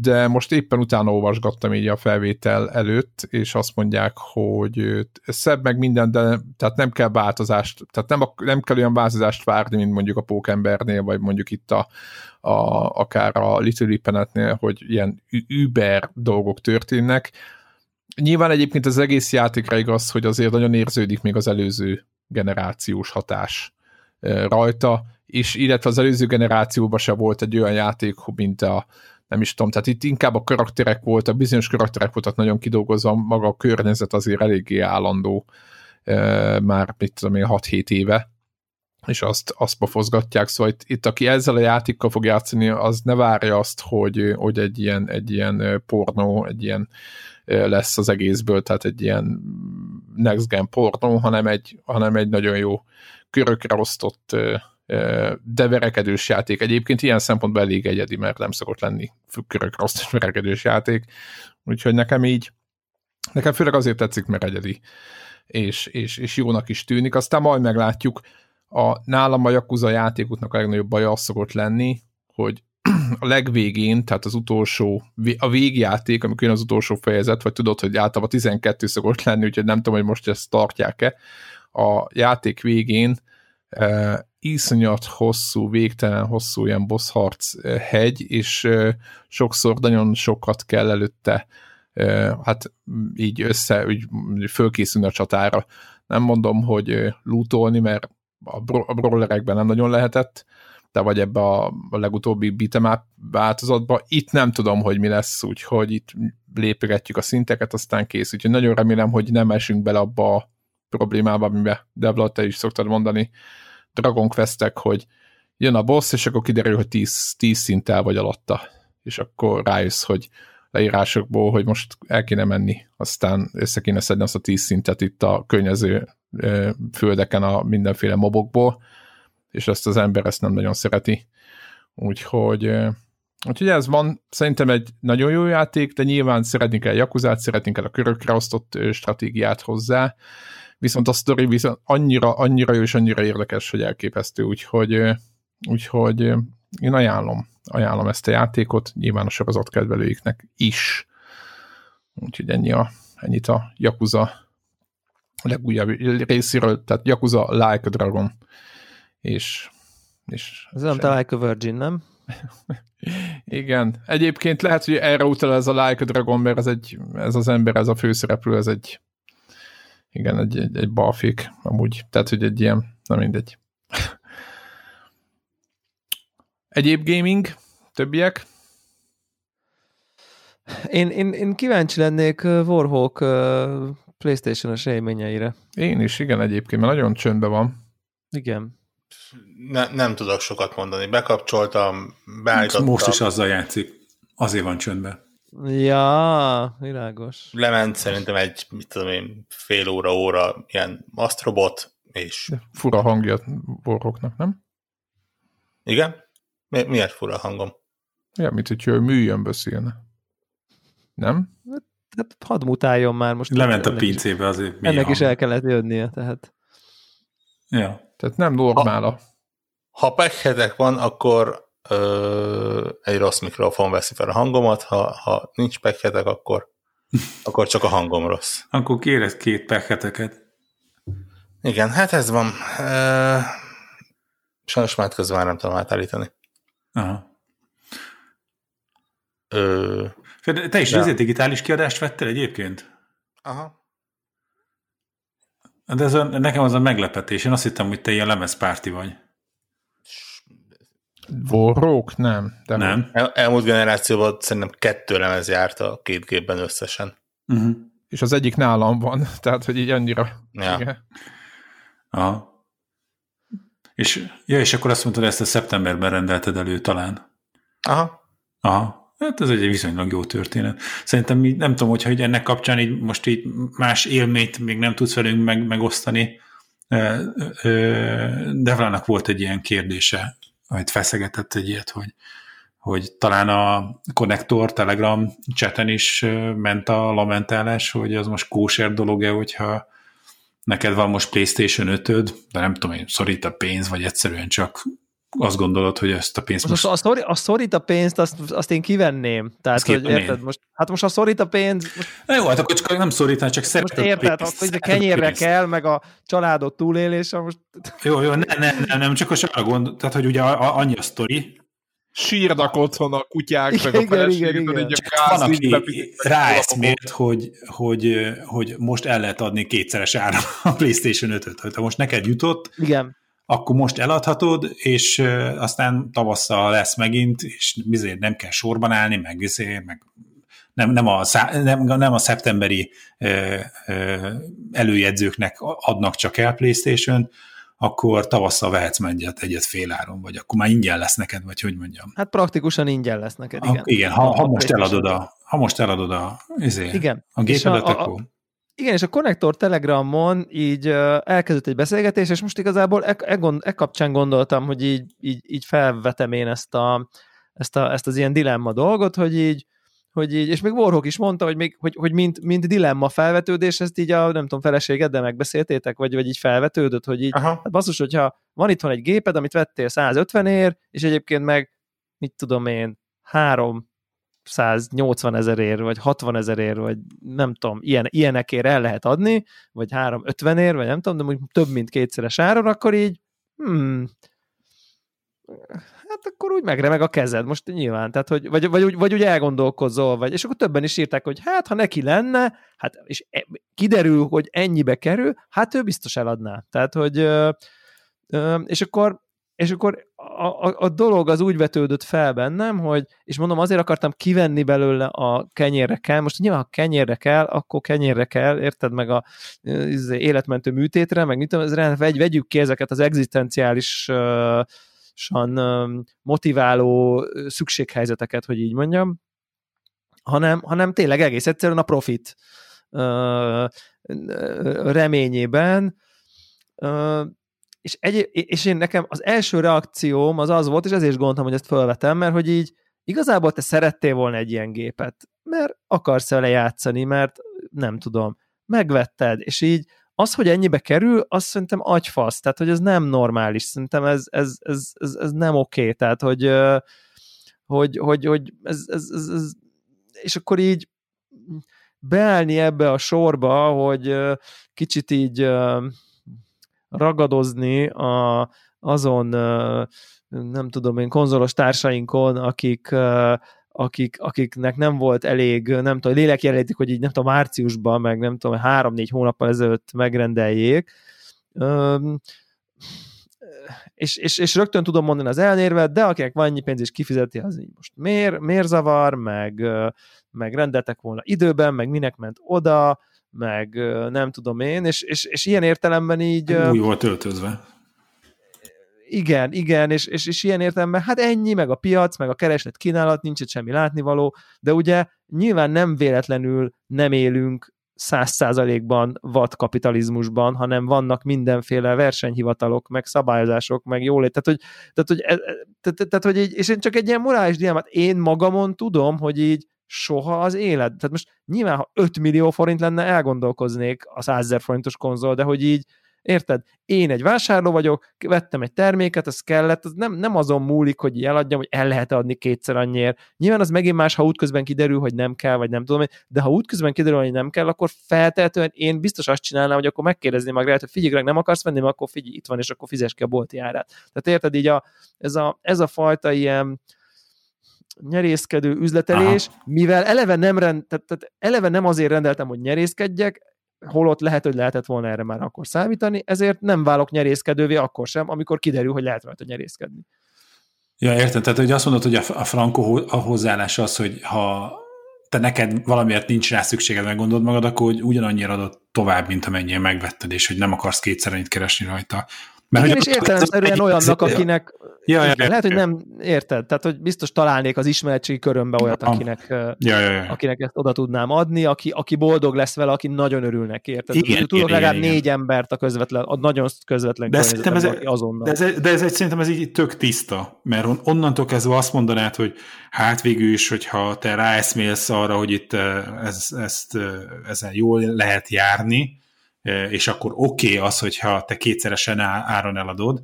de most éppen utána olvasgattam így a felvétel előtt, és azt mondják, hogy szebb meg minden, de tehát nem kell változást, tehát nem, nem kell olyan változást várni, mint mondjuk a Pókembernél, vagy mondjuk itt a, a, akár a Little Lipenetnél, hogy ilyen über dolgok történnek. Nyilván egyébként az egész játékra igaz, hogy azért nagyon érződik még az előző generációs hatás rajta, és illetve az előző generációban se volt egy olyan játék, mint a nem is tudom, tehát itt inkább a karakterek voltak, bizonyos karakterek voltak nagyon kidolgozva, maga a környezet azért eléggé állandó, már mit tudom én, 6-7 éve, és azt, azt pofozgatják, szóval itt, itt, aki ezzel a játékkal fog játszani, az ne várja azt, hogy, hogy egy ilyen, egy ilyen pornó, egy ilyen lesz az egészből, tehát egy ilyen next gen pornó, hanem egy, hanem egy nagyon jó körökre osztott de verekedős játék. Egyébként ilyen szempontból elég egyedi, mert nem szokott lenni körökre osztott verekedős játék, úgyhogy nekem így, nekem főleg azért tetszik, mert egyedi, és, és, és jónak is tűnik. Aztán majd meglátjuk, a, nálam a Yakuza játékoknak a legnagyobb baja az szokott lenni, hogy a legvégén, tehát az utolsó, a végjáték, amikor jön az utolsó fejezet, vagy tudod, hogy általában 12 szokott lenni, úgyhogy nem tudom, hogy most ezt tartják-e, a játék végén e, iszonyat hosszú, végtelen hosszú ilyen boss harc hegy, és e, sokszor nagyon sokat kell előtte e, hát így össze, úgy fölkészülni a csatára. Nem mondom, hogy lootolni, mert a, bro- a brawlerekben nem nagyon lehetett, de vagy ebbe a, a legutóbbi beat'em változatba. Itt nem tudom, hogy mi lesz, úgyhogy itt lépegetjük a szinteket, aztán kész. Úgyhogy nagyon remélem, hogy nem esünk bele abba a problémába, amiben Devla, te is szoktad mondani, Dragon Questek, hogy jön a boss, és akkor kiderül, hogy 10, 10 szinttel vagy alatta, és akkor rájössz, hogy leírásokból, hogy most el kéne menni, aztán össze kéne szedni azt a 10 szintet itt a környező földeken a mindenféle mobokból, és ezt az ember ezt nem nagyon szereti. Úgyhogy, úgyhogy ez van, szerintem egy nagyon jó játék, de nyilván szeretnénk el Jakuzát, szeretnénk el a körökre osztott stratégiát hozzá, viszont a sztori viszont annyira, annyira jó és annyira érdekes, hogy elképesztő, úgyhogy, úgyhogy én ajánlom, ajánlom ezt a játékot, nyilván a sorozat kedvelőiknek is. Úgyhogy ennyi a, ennyit a Yakuza legújabb részéről, tehát Yakuza Like a Dragon és, és ez nem te Like a Virgin, nem? Igen. Egyébként lehet, hogy erre utal ez a Like a Dragon, mert ez, egy, ez az ember, ez a főszereplő, ez egy igen, egy, egy, egy balfék amúgy. Tehát, hogy egy ilyen, nem mindegy. Egyéb gaming? Többiek? Én, én, én kíváncsi lennék Warhawk PlayStation-os élményeire. Én is, igen, egyébként, mert nagyon csöndben van. Igen ne, nem tudok sokat mondani. Bekapcsoltam, beállítottam. Most is azzal játszik. Azért van csöndben. Ja, világos. Lement szerintem egy, mit tudom én, fél óra, óra ilyen Astrobot, és... De fura hangja boroknak, nem? Igen? Mi, miért fura hangom? Ja, mint hogy ő műjön beszélne. Nem? Hát, hát hadd mutáljon már most. Lement a pincébe azért. Ennek is el kellett jönnie, tehát. Ja. Tehát nem normál a... Ha pekhetek van, akkor ö, egy rossz mikrofon veszi fel a hangomat, ha, ha nincs pekhetek, akkor, akkor csak a hangom rossz. Akkor kérek két pekheteket. Igen, hát ez van. Ö, sajnos már közben már nem tudom átállítani. Aha. Ö, te is de... digitális kiadást vettél egyébként? Aha. De ez a, nekem az a meglepetés. Én azt hittem, hogy te ilyen lemezpárti vagy. Vorrók? Nem. De nem. El, elmúlt generációban szerintem kettő lemez járt a két gépben összesen. Uh-huh. És az egyik nálam van, tehát hogy így annyira... Ja. Igen. Aha. És, ja, és akkor azt mondtad, ezt a szeptemberben rendelted elő talán. Aha. Aha. Hát ez egy viszonylag jó történet. Szerintem mi, nem tudom, hogyha ennek kapcsán így most így más élményt még nem tudsz velünk meg, megosztani. Devlának volt egy ilyen kérdése, amit feszegetett egy ilyet, hogy, hogy talán a konnektor Telegram cseten is ment a lamentálás, hogy az most kóser dolog-e, hogyha neked van most PlayStation 5 de nem tudom én, szorít a pénz, vagy egyszerűen csak azt gondolod, hogy ezt a pénzt most... most... A, a szorít a pénzt, azt, azt én kivenném. Tehát, hogy érted, most, hát most a szorít a pénz... Most, Na jó, hát akkor csak nem szorítani, csak szereted Most érted, a pénzt, hogy a kenyérre kell, meg a családot túlélése most... Jó, jó, ne, ne, ne, nem, csak a gond, tehát, hogy ugye annyi a sztori, sírnak otthon a kutyák, igen, meg a feleségben, egy a van, aki ráeszmélt, hogy, hogy, hogy most el lehet adni kétszeres ára a PlayStation 5-öt. Ha most neked jutott, igen akkor most eladhatod, és aztán tavasszal lesz megint, és bizony nem kell sorban állni, meg, izé, meg nem, nem, a, nem, nem a szeptemberi ö, ö, előjegyzőknek adnak csak el playstation akkor tavasszal vehetsz mennyet egyet féláron, vagy akkor már ingyen lesz neked, vagy hogy mondjam. Hát praktikusan ingyen lesz neked, igen. A, igen, ha, ha, most eladod a, ha most eladod a, ezért, igen. a gépedet, a, a, akkor... Igen, és a Connector Telegramon így elkezdett egy beszélgetés, és most igazából e, e, gond, e kapcsán gondoltam, hogy így, így, így felvetem én ezt, a, ezt, a, ezt az ilyen dilemma dolgot, hogy így, hogy így, és még Warhawk is mondta, hogy, még, hogy, hogy mint, mint dilemma felvetődés, ezt így a, nem tudom, feleségeddel megbeszéltétek, vagy, vagy így felvetődött, hogy így, Aha. hát basszus, hogyha van itthon egy géped, amit vettél 150 ér, és egyébként meg, mit tudom én, 380 ezerért, vagy 60 ezerért, vagy nem tudom, ilyen, ilyenekért el lehet adni, vagy 350 ér, vagy nem tudom, de mondjuk több mint kétszeres áron, akkor így, hmm, hát akkor úgy megremeg a kezed, most nyilván, tehát hogy, vagy, vagy, vagy, vagy úgy elgondolkozol, vagy, és akkor többen is írták, hogy hát, ha neki lenne, hát, és e, kiderül, hogy ennyibe kerül, hát ő biztos eladná. Tehát, hogy, ö, ö, és akkor, és akkor a, a, a dolog az úgy vetődött fel bennem, hogy, és mondom, azért akartam kivenni belőle a kenyérre kell, most nyilván, ha kenyérre kell, akkor kenyérre kell, érted meg a az életmentő műtétre, meg mit tudom, ez, vegy, vegyük ki ezeket az egzisztenciális uh, motiváló szükséghelyzeteket, hogy így mondjam, hanem, hanem tényleg egész egyszerűen a profit reményében, és, egy, és én nekem az első reakcióm az az volt, és ezért is gondoltam, hogy ezt felvetem, mert hogy így igazából te szerettél volna egy ilyen gépet, mert akarsz vele játszani, mert nem tudom, megvetted, és így az, hogy ennyibe kerül, azt szerintem agyfasz, tehát hogy ez nem normális, szerintem ez, ez, ez, ez, ez nem oké, okay. tehát hogy, hogy, hogy, hogy ez, ez, ez, ez, és akkor így beállni ebbe a sorba, hogy kicsit így ragadozni a, azon nem tudom én, konzolos társainkon, akik akik, akiknek nem volt elég, nem tudom, lélekjelenítik, hogy így nem tudom, márciusban, meg nem tudom, három-négy hónappal ezelőtt megrendeljék. Üm, és, és, és rögtön tudom mondani az elnérvet, de akinek van ennyi pénz és kifizeti, az így most miért, miért zavar, meg, meg rendeltek volna időben, meg minek ment oda, meg nem tudom én, és, és, és ilyen értelemben így... Úgy volt öltözve igen, igen, és, és, és ilyen értelemben, hát ennyi, meg a piac, meg a kereslet kínálat, nincs itt semmi látnivaló, de ugye nyilván nem véletlenül nem élünk száz százalékban vad kapitalizmusban, hanem vannak mindenféle versenyhivatalok, meg szabályozások, meg jólét. Tehát, hogy, tehát, hogy, e, e, tehát, tehát, hogy így, és én csak egy ilyen morális dilemmát, én magamon tudom, hogy így soha az élet. Tehát most nyilván, ha 5 millió forint lenne, elgondolkoznék a 100 ezer forintos konzol, de hogy így Érted? Én egy vásárló vagyok, vettem egy terméket, az kellett, az nem, nem azon múlik, hogy eladjam, hogy el lehet adni kétszer annyiért. Nyilván az megint más, ha útközben kiderül, hogy nem kell, vagy nem tudom, de ha útközben kiderül, hogy nem kell, akkor feltehetően én biztos azt csinálnám, hogy akkor megkérdezném meg hogy figyelj, nem akarsz venni, akkor figyelj, itt van, és akkor fizes ki a bolti árát. Tehát érted, így a, ez, a, ez a fajta ilyen, nyerészkedő üzletelés, Aha. mivel eleve nem, rend, tehát, tehát eleve nem azért rendeltem, hogy nyerészkedjek, holott lehet, hogy lehetett volna erre már akkor számítani, ezért nem válok nyerészkedővé akkor sem, amikor kiderül, hogy lehet rajta nyerészkedni. Ja, értem. Tehát, hogy azt mondod, hogy a, a Franco a hozzáállás az, hogy ha te neked valamiért nincs rá szükséged, meg gondolod magad, akkor hogy ugyanannyira adod tovább, mint amennyire megvetted, és hogy nem akarsz kétszer annyit keresni rajta. Mert Igen, és értelemszerűen olyannak, akinek Ja, ja, ja, lehet, hogy nem érted, tehát hogy biztos találnék az ismeretségi körömbe olyat, akinek, ja, ja, ja. akinek ezt oda tudnám adni, aki, aki boldog lesz vele, aki nagyon örül neki, érted? Igen, Tudok igen, legalább igen, négy embert a közvetlen, a nagyon közvetlen de ez, azonnal. De ez, de ez egy, szerintem ez így tök tiszta, mert onnantól kezdve azt mondanád, hogy hát végül is, hogyha te ráeszmélsz arra, hogy itt ez, ezt, ezen jól lehet járni, és akkor oké okay az, hogyha te kétszeresen áron eladod,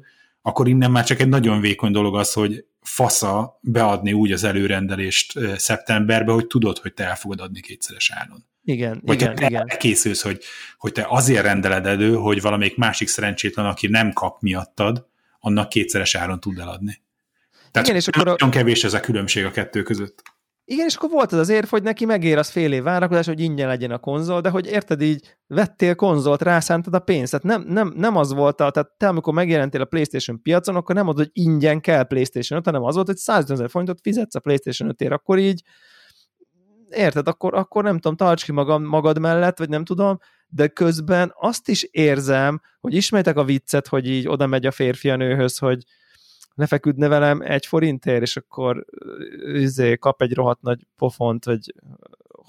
akkor innen már csak egy nagyon vékony dolog az, hogy fasza beadni úgy az előrendelést szeptemberbe, hogy tudod, hogy te el fogod adni kétszeres áron. Igen, Vagy igen, te igen. készülsz, hogy, hogy te azért rendeled elő, hogy valamelyik másik szerencsétlen, aki nem kap miattad, annak kétszeres áron tud eladni. Tehát igen, és akkor nagyon a... kevés ez a különbség a kettő között. Igen, és akkor volt az az érv, hogy neki megér az fél év várakozás, hogy ingyen legyen a konzol, de hogy érted így, vettél konzolt, rászántad a pénzt. Tehát nem, nem, nem az volt, a, tehát te amikor megjelentél a PlayStation piacon, akkor nem az, hogy ingyen kell PlayStation 5, hanem az volt, hogy 150 ezer forintot fizetsz a PlayStation 5-ért, akkor így érted, akkor, akkor nem tudom, tarts ki magam, magad mellett, vagy nem tudom, de közben azt is érzem, hogy ismertek a viccet, hogy így oda megy a férfi a nőhöz, hogy lefeküdne velem egy forintért, és akkor izé, kap egy rohadt nagy pofont, vagy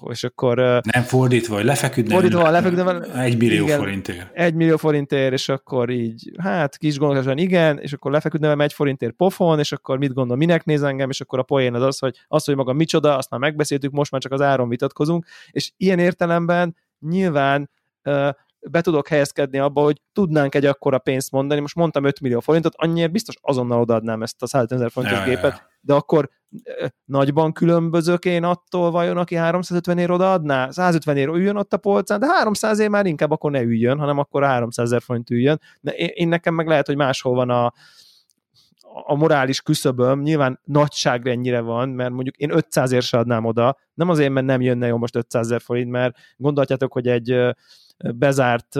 és akkor... Nem fordítva, hogy lefeküdne. Fordítva, lefeküdne Egy millió igen, forintért. Egy millió forintért, és akkor így, hát kis gondolatosan igen, és akkor lefeküdne velem egy forintért pofon, és akkor mit gondol, minek néz engem, és akkor a poén az az, hogy az, hogy maga micsoda, azt már megbeszéltük, most már csak az áron vitatkozunk, és ilyen értelemben nyilván be tudok helyezkedni abba, hogy tudnánk egy akkora pénzt mondani, most mondtam 5 millió forintot, annyiért biztos azonnal odaadnám ezt a 100 ezer forintos ja, gépet, ja. de akkor nagyban különbözök én attól vajon, aki 350 ér odaadná? 150 ér üljön ott a polcán, de 300 ér már inkább akkor ne üljön, hanem akkor 300 ezer forint üljön. De én, én nekem meg lehet, hogy máshol van a, a morális küszöböm nyilván nagyságrendjére van, mert mondjuk én 500 ér se adnám oda, nem azért, mert nem jönne jó most 500 ezer forint, mert gondolhatjátok, hogy egy bezárt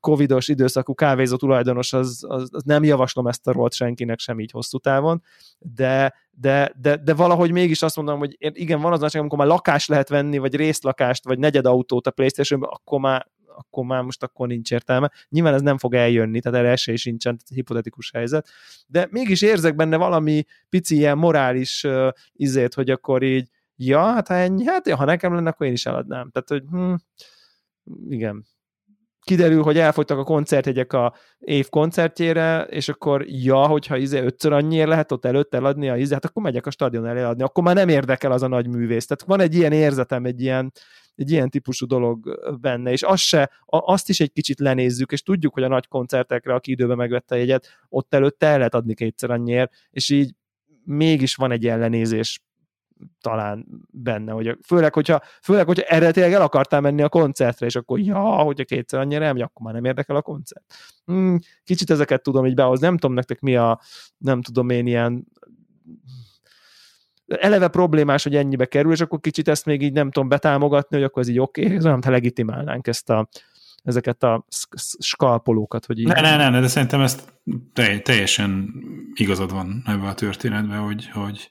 covidos időszakú kávézó tulajdonos, az, az, az nem javaslom ezt a rolt senkinek sem így hosszú távon, de, de, de, de valahogy mégis azt mondom, hogy igen, van az nagyság, amikor már lakást lehet venni, vagy részlakást, vagy negyed autót a playstation akkor már akkor már most akkor nincs értelme. Nyilván ez nem fog eljönni, tehát erre esély sincsen, ez hipotetikus helyzet, de mégis érzek benne valami pici ilyen morális uh, izét, hogy akkor így, ja, hát ha ennyi, hát ja, ha nekem lenne, akkor én is eladnám. Tehát, hogy hm, igen, kiderül, hogy elfogytak a koncertjegyek a év koncertjére, és akkor ja, hogyha izé ötször annyiért lehet ott előtt eladni a hát akkor megyek a stadion elé adni, akkor már nem érdekel az a nagy művész. Tehát van egy ilyen érzetem, egy ilyen, egy ilyen típusú dolog benne, és azt, se, azt is egy kicsit lenézzük, és tudjuk, hogy a nagy koncertekre, aki időben megvette a jegyet, ott előtte el lehet adni kétszer annyiért, és így mégis van egy ellenézés talán benne, hogy főleg, hogyha, főleg, hogyha eredetileg el akartál menni a koncertre, és akkor ja, hogyha kétszer annyira nem, akkor már nem érdekel a koncert. Hmm, kicsit ezeket tudom így behozni, nem tudom nektek mi a, nem tudom én ilyen eleve problémás, hogy ennyibe kerül, és akkor kicsit ezt még így nem tudom betámogatni, hogy akkor ez így oké, okay, nem, ha legitimálnánk ezt a, ezeket a skalpolókat, hogy így... Ne, ne, ne, de szerintem ezt teljesen igazad van ebben a történetben, hogy, hogy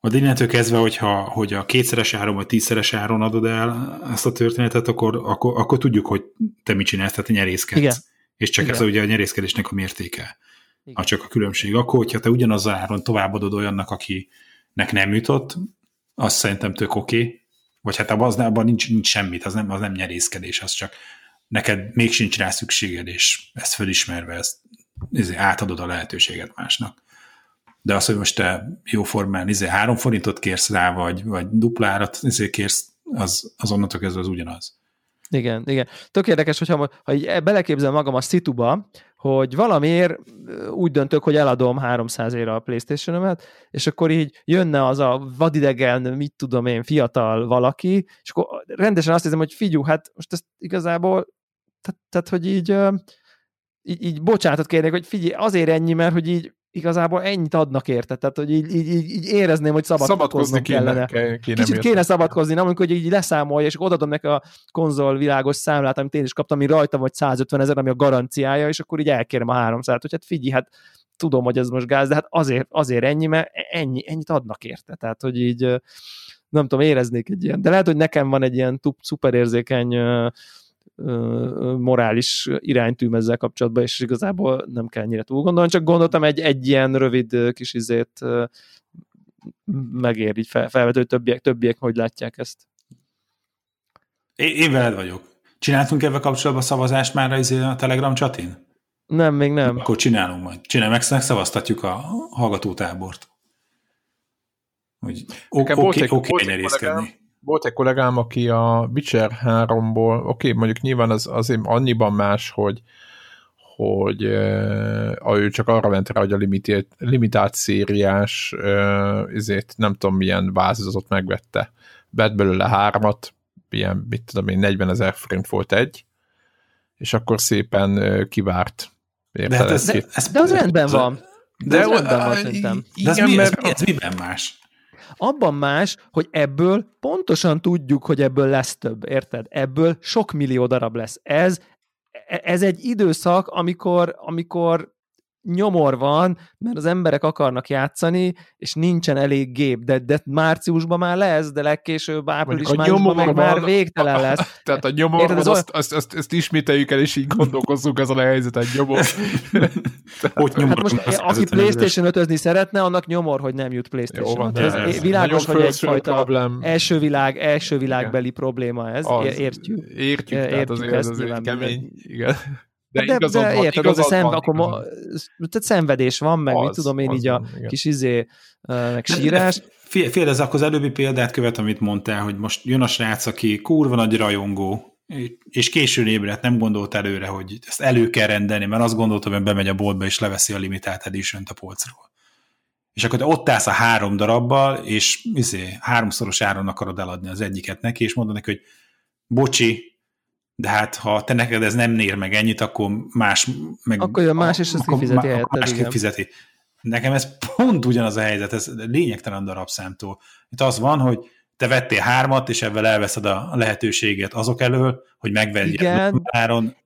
majd innentől kezdve, hogyha, hogy a kétszeres áron vagy tízszeres áron adod el ezt a történetet, akkor, akkor, akkor tudjuk, hogy te mit csinálsz, tehát nyerészkedsz. Igen. És csak Igen. ez ugye a nyerészkedésnek a mértéke. Igen. Ha csak a különbség. Akkor, hogyha te ugyanaz áron továbbadod olyannak, akinek nem jutott, az szerintem tök oké. Okay. Vagy hát abban, abban nincs, nincs semmit, az nem, az nem nyerészkedés, az csak neked még sincs rá szükséged, és ezt fölismerve, ezt, ezt átadod a lehetőséget másnak de az, hogy most te jóformán izé, három forintot kérsz rá, vagy, vagy duplárat izé kérsz, az, az onnantól kezdve az ugyanaz. Igen, igen. Tök érdekes, hogyha ha így beleképzel magam a szituba, hogy valamiért úgy döntök, hogy eladom 300 ér a playstation és akkor így jönne az a vadidegen, mit tudom én, fiatal valaki, és akkor rendesen azt hiszem, hogy figyú, hát most ezt igazából, tehát, tehát hogy így, így, így bocsánatot kérnék, hogy figyelj, azért ennyi, mert hogy így igazából ennyit adnak érte, tehát hogy így, így, így, érezném, hogy szabadkozni kellene. Kéne, kéne Kicsit kéne szabadkozni, nem amikor így leszámolja, és odadom neki a konzol világos számlát, amit én is kaptam, ami rajta vagy 150 ezer, ami a garanciája, és akkor így elkérem a 300 hogy hát figyelj, hát tudom, hogy ez most gáz, de hát azért, azért ennyi, mert ennyi, ennyit adnak érte. Tehát, hogy így nem tudom, éreznék egy ilyen, de lehet, hogy nekem van egy ilyen szuperérzékeny morális iránytűm ezzel kapcsolatban, és igazából nem kell ennyire túl gondolni, csak gondoltam egy, egy ilyen rövid kis izét megér így fel, felvető, hogy többiek, többiek hogy látják ezt. Én, én veled vagyok. Csináltunk ebben kapcsolatban szavazást már a Telegram csatin? Nem, még nem. Akkor csinálunk majd. Csinálj, meg szavaztatjuk a hallgatótábort. Hogy oké, oké, oké, nerészkedni volt egy kollégám, aki a Witcher 3-ból, oké, okay, mondjuk nyilván az azért annyiban más, hogy hogy uh, ő csak arra ment rá, hogy a limitált, limitált szériás uh, ezért nem tudom milyen változatot megvette. Vett belőle hármat, ilyen, mit tudom én, 40 ezer forint volt egy, és akkor szépen uh, kivárt. De, hát ez, de, ez, de az rendben van. De, de az rendben van, szerintem. De ez, mi, ez, ez miben más? Abban más, hogy ebből pontosan tudjuk, hogy ebből lesz több, érted? Ebből sok millió darab lesz. Ez, ez egy időszak, amikor, amikor nyomor van, mert az emberek akarnak játszani, és nincsen elég gép, de, de márciusban már lesz, de legkésőbb április májusban meg már végtelen lesz. Tehát a nyomor Érted, van, azt, azt, azt, azt, ismételjük el, és így gondolkozzunk ezen a helyzeten, nyomor. Ott nyomor hát most, aki PlayStation 5 szeretne, annak nyomor, hogy nem jut PlayStation. Jó, van, ez, ez világos, hogy egyfajta problem. első világ, első világbeli probléma ez, az, értjük. Értjük, értjük tehát azért ez azért kemény. Igen. De, de, igazad de van, érted, igazad az szembe, akkor ma, tehát szenvedés van, meg az, mit tudom én, így van, a igen. kis izé, meg sírás. Fél, fél ez akkor az előbbi példát követ, amit mondtál, hogy most jön a srác, aki kurva nagy rajongó, és későn ébredt, nem gondolt előre, hogy ezt elő kell rendelni, mert azt gondoltam, hogy bemegy a boltba, és leveszi a limitált edition a polcról. És akkor te ott állsz a három darabbal, és izé, háromszoros áron akarod eladni az egyiket neki, és mondod neki, hogy bocsi, de hát ha te neked ez nem nér meg ennyit, akkor más meg... Akkor jön más, és ezt kifizeti helyetted, más kifizeti. Nekem ez pont ugyanaz a helyzet, ez lényegtelen darabszámtól. Itt az van, hogy te vettél hármat, és ebben elveszed a lehetőséget azok elől, hogy megvegyél áron.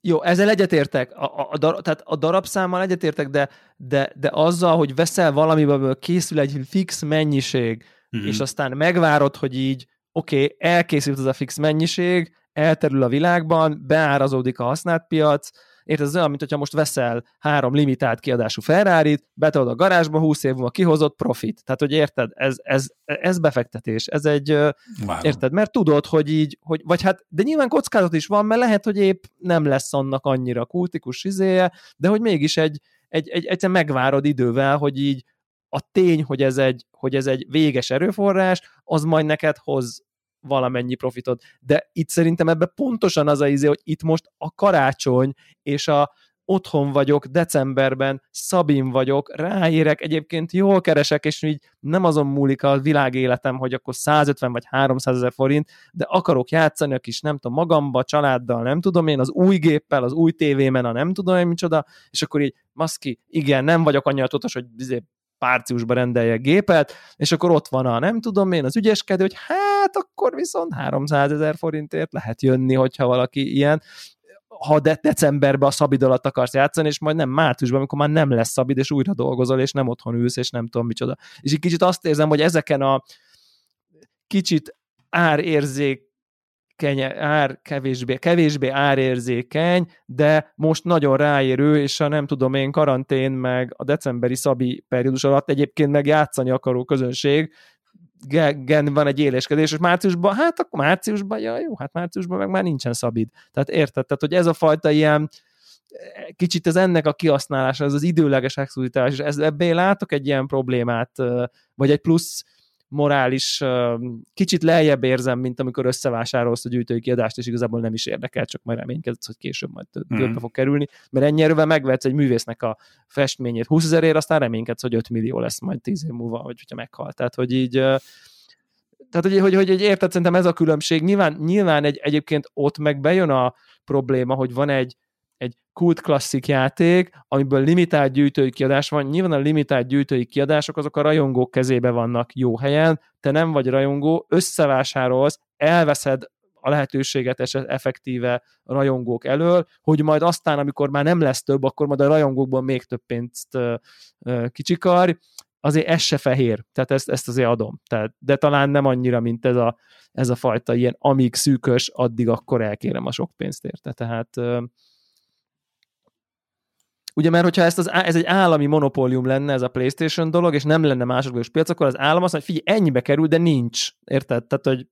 Jó, ezzel egyetértek. A, a, a, dar, tehát a darabszámmal egyetértek, de, de, de azzal, hogy veszel valamiből készül egy fix mennyiség, mm-hmm. és aztán megvárod, hogy így oké, okay, elkészült az a fix mennyiség, elterül a világban, beárazódik a használt piac, Érted, ez olyan, mint hogyha most veszel három limitált kiadású Ferrari-t, betolod a garázsba, 20 év múlva kihozott profit. Tehát, hogy érted, ez, ez, ez befektetés, ez egy, Várom. érted, mert tudod, hogy így, hogy, vagy hát, de nyilván kockázat is van, mert lehet, hogy épp nem lesz annak annyira kultikus izéje, de hogy mégis egy, egy, egy, egyszer megvárod idővel, hogy így a tény, hogy ez egy, hogy ez egy véges erőforrás, az majd neked hoz valamennyi profitot. De itt szerintem ebbe pontosan az a izé, hogy itt most a karácsony és a otthon vagyok, decemberben, Szabin vagyok, ráérek, egyébként jól keresek, és így nem azon múlik a világéletem, hogy akkor 150 vagy 300 ezer forint, de akarok játszani a kis, nem tudom, magamba, családdal, nem tudom én, az új géppel, az új tévémen, a nem tudom én micsoda, és akkor így, maszki, igen, nem vagyok annyira tudatos, hogy párciusba rendelje gépet, és akkor ott van a nem tudom én, az ügyeskedő, hogy hát akkor viszont 300 ezer forintért lehet jönni, hogyha valaki ilyen, ha de decemberben a szabid alatt akarsz játszani, és majd nem márciusban, amikor már nem lesz szabid, és újra dolgozol, és nem otthon ülsz, és nem tudom micsoda. És egy kicsit azt érzem, hogy ezeken a kicsit árérzék keny- ár kevésbé, kevésbé árérzékeny, de most nagyon ráérő, és a nem tudom én karantén, meg a decemberi szabi periódus alatt egyébként meg játszani akaró közönség, gen van egy éléskedés, és márciusban, hát akkor márciusban, ja jó, hát márciusban meg már nincsen szabid. Tehát érted? Tehát, hogy ez a fajta ilyen kicsit ez ennek a kihasználása, ez az időleges exkluzitás, és ez, ebből látok egy ilyen problémát, vagy egy plusz morális, kicsit lejjebb érzem, mint amikor összevásárolsz a gyűjtői kiadást, és igazából nem is érdekel, csak majd reménykedsz, hogy később majd többbe mm. fog kerülni, mert ennyi erővel megvetsz egy művésznek a festményét 20 ezerért, aztán reménykedsz, hogy 5 millió lesz majd 10 év múlva, vagy hogyha meghalt. Tehát, hogy így tehát, hogy, hogy, hogy, hogy érted, szerintem ez a különbség. Nyilván, nyilván egy, egyébként ott meg bejön a probléma, hogy van egy, egy kult klasszik játék, amiből limitált gyűjtői kiadás van. Nyilván a limitált gyűjtői kiadások azok a rajongók kezébe vannak jó helyen, te nem vagy rajongó, összevásárolsz, elveszed a lehetőséget és effektíve a rajongók elől, hogy majd aztán, amikor már nem lesz több, akkor majd a rajongókból még több pénzt kicsikar, azért ez se fehér, tehát ezt, ezt azért adom. Tehát, de talán nem annyira, mint ez a, ez a fajta ilyen, amíg szűkös, addig akkor elkérem a sok pénzt érte. Tehát Ugye, mert hogyha ezt az, ez egy állami monopólium lenne ez a PlayStation dolog, és nem lenne másodlagos piac, akkor az állam azt mondja, hogy figyelj, ennyibe kerül, de nincs. Érted? Tehát, hogy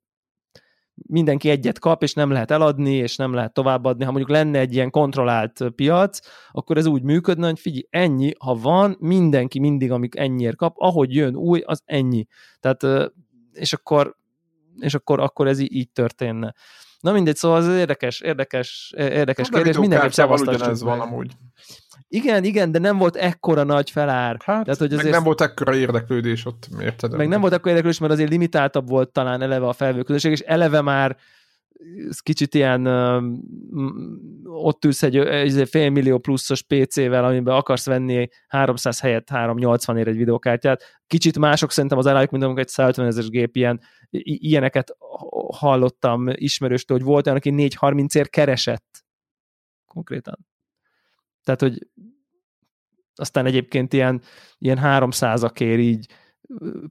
mindenki egyet kap, és nem lehet eladni, és nem lehet továbbadni. Ha mondjuk lenne egy ilyen kontrollált piac, akkor ez úgy működne, hogy figyelj, ennyi, ha van, mindenki mindig, amik ennyiért kap, ahogy jön új, az ennyi. Tehát, és akkor, és akkor, akkor ez így történne. Na mindegy, szóval ez érdekes, érdekes, érdekes hát, kérdés. Mindenképp szavaztassuk van amúgy. Igen, igen, de nem volt ekkora nagy felár. Hát, Tehát, hogy azért... nem volt ekkora érdeklődés ott, érted? Meg nem volt ekkora érdeklődés, mert azért limitáltabb volt talán eleve a felvőközösség, és eleve már kicsit ilyen ott ülsz egy, egy fél millió pluszos PC-vel, amiben akarsz venni 300 helyett 380 ér egy videokártyát. Kicsit mások szerintem az elájuk, mint amikor egy 150 ezeres gép ilyen, ilyeneket hallottam ismerőstől, hogy volt olyan, aki 430 ér keresett konkrétan. Tehát, hogy aztán egyébként ilyen, ilyen 300 akér így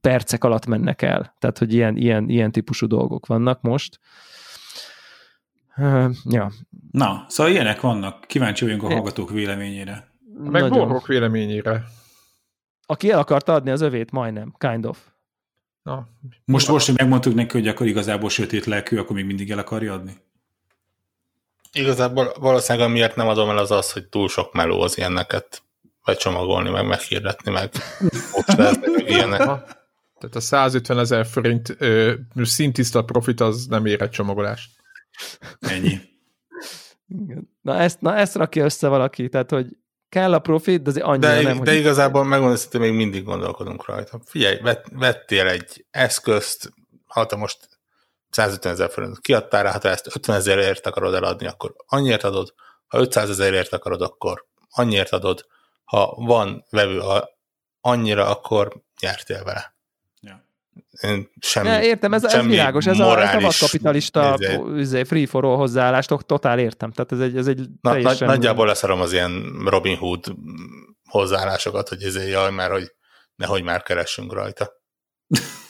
percek alatt mennek el. Tehát, hogy ilyen, ilyen, ilyen típusú dolgok vannak most. Uh, ja. Na, szóval ilyenek vannak. Kíváncsi vagyunk a hallgatók véleményére. Meg borgok véleményére. Aki el akarta adni az övét, majdnem, kind of. Na, most, most, hogy megmondtuk neki, hogy akkor igazából sötét lelkű, akkor még mindig el akarja adni? Igazából valószínűleg miért nem adom el az az, hogy túl sok meló az ilyeneket becsomagolni, meg meghirdetni, meg most ilyenek. Tehát a 150 ezer forint ö, szintiszta profit az nem ér egy csomagolást. Ennyi. Na ezt, na ezt rakja össze valaki, tehát hogy kell a profit, de azért annyira de, nem. De hogy... igazából megmondom, hogy még mindig gondolkodunk rajta. Figyelj, vett, vettél egy eszközt, ha te most 150 ezer forint kiadtál rá, ha te ezt 50 ezerért akarod eladni, akkor annyiért adod, ha 500 ezerért akarod, akkor annyiért adod, ha van vevő annyira, akkor nyertél vele. Én semmi, ja, értem, ez, ez világos, ez a, ez a vadkapitalista izé, free for all hozzáállást totál értem. Tehát ez egy, ez egy Na, teljesen... Nagyjából leszarom az ilyen Robin Hood hozzáállásokat, hogy ezért jaj, mert hogy nehogy már keressünk rajta.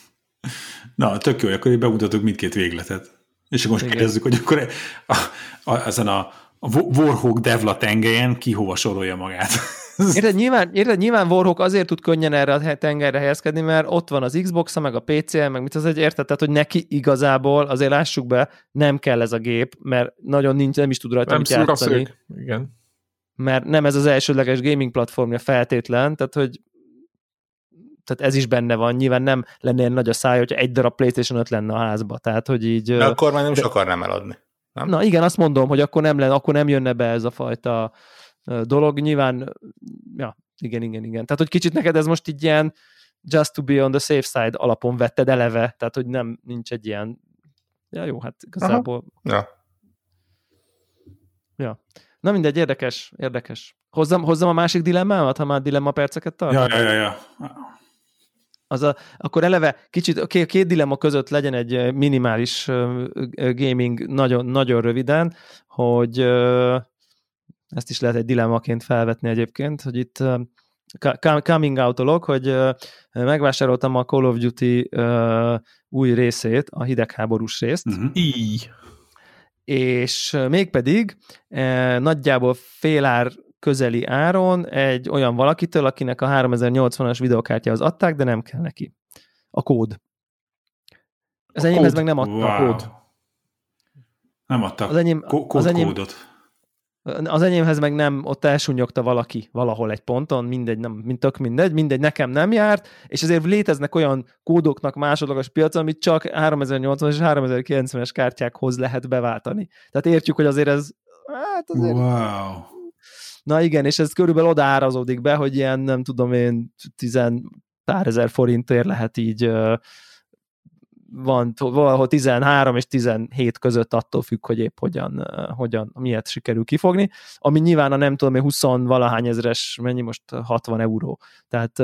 Na, tök jó, akkor bemutatok mindkét végletet. És akkor most kérdezzük, hogy akkor a, a, ezen a, a Warhawk Devla tengelyen ki hova sorolja magát. Érted, nyilván, érted, nyilván Warhawk azért tud könnyen erre a tengerre helyezkedni, mert ott van az xbox meg a pc meg mit az egy érted, tehát hogy neki igazából, azért lássuk be, nem kell ez a gép, mert nagyon nincs, nem is tud rajta nem mit játszani. Igen. Mert nem ez az elsődleges gaming platformja feltétlen, tehát hogy tehát ez is benne van, nyilván nem lenne ilyen nagy a száj, hogyha egy darab PlayStation 5 lenne a házba, tehát hogy így... De akkor már nem is akarnám eladni. Nem? Na igen, azt mondom, hogy akkor nem, lenne, akkor nem jönne be ez a fajta dolog. Nyilván, ja, igen, igen, igen. Tehát, hogy kicsit neked ez most így ilyen just to be on the safe side alapon vetted eleve, tehát, hogy nem, nincs egy ilyen, ja jó, hát igazából. Aha. Ja. Ja. Na mindegy, érdekes, érdekes. Hozzam, hozzam a másik dilemmámat, ha már dilemma perceket tart? Ja, ja, ja, ja. Az a, akkor eleve kicsit a két, dilemma között legyen egy minimális gaming nagyon, nagyon röviden, hogy ezt is lehet egy dilemmaként felvetni egyébként, hogy itt coming out dolog, hogy megvásároltam a Call of Duty új részét, a hidegháborús részt. Uh-huh. Így. És mégpedig nagyjából félár közeli áron egy olyan valakitől, akinek a 3080-as videokártyához adták, de nem kell neki. A kód. Az enyémhez meg nem adta wow. a kód. Nem adtak az enyém, kód, az enyém, kódot. Az enyémhez meg nem, ott elsúnyogta valaki valahol egy ponton, mindegy, nem, mint tök mindegy, mindegy, nekem nem járt, és ezért léteznek olyan kódoknak másodlagos piacon, amit csak 3080 és 3090-es kártyákhoz lehet beváltani. Tehát értjük, hogy azért ez hát azért... Wow. Na igen, és ez körülbelül odaárazódik be, hogy ilyen, nem tudom én, tizen pár ezer forintért lehet így van valahol 13 és 17 között attól függ, hogy épp hogyan, hogyan miért sikerül kifogni, ami nyilván a nem tudom, 20 valahány ezres, mennyi most 60 euró. Tehát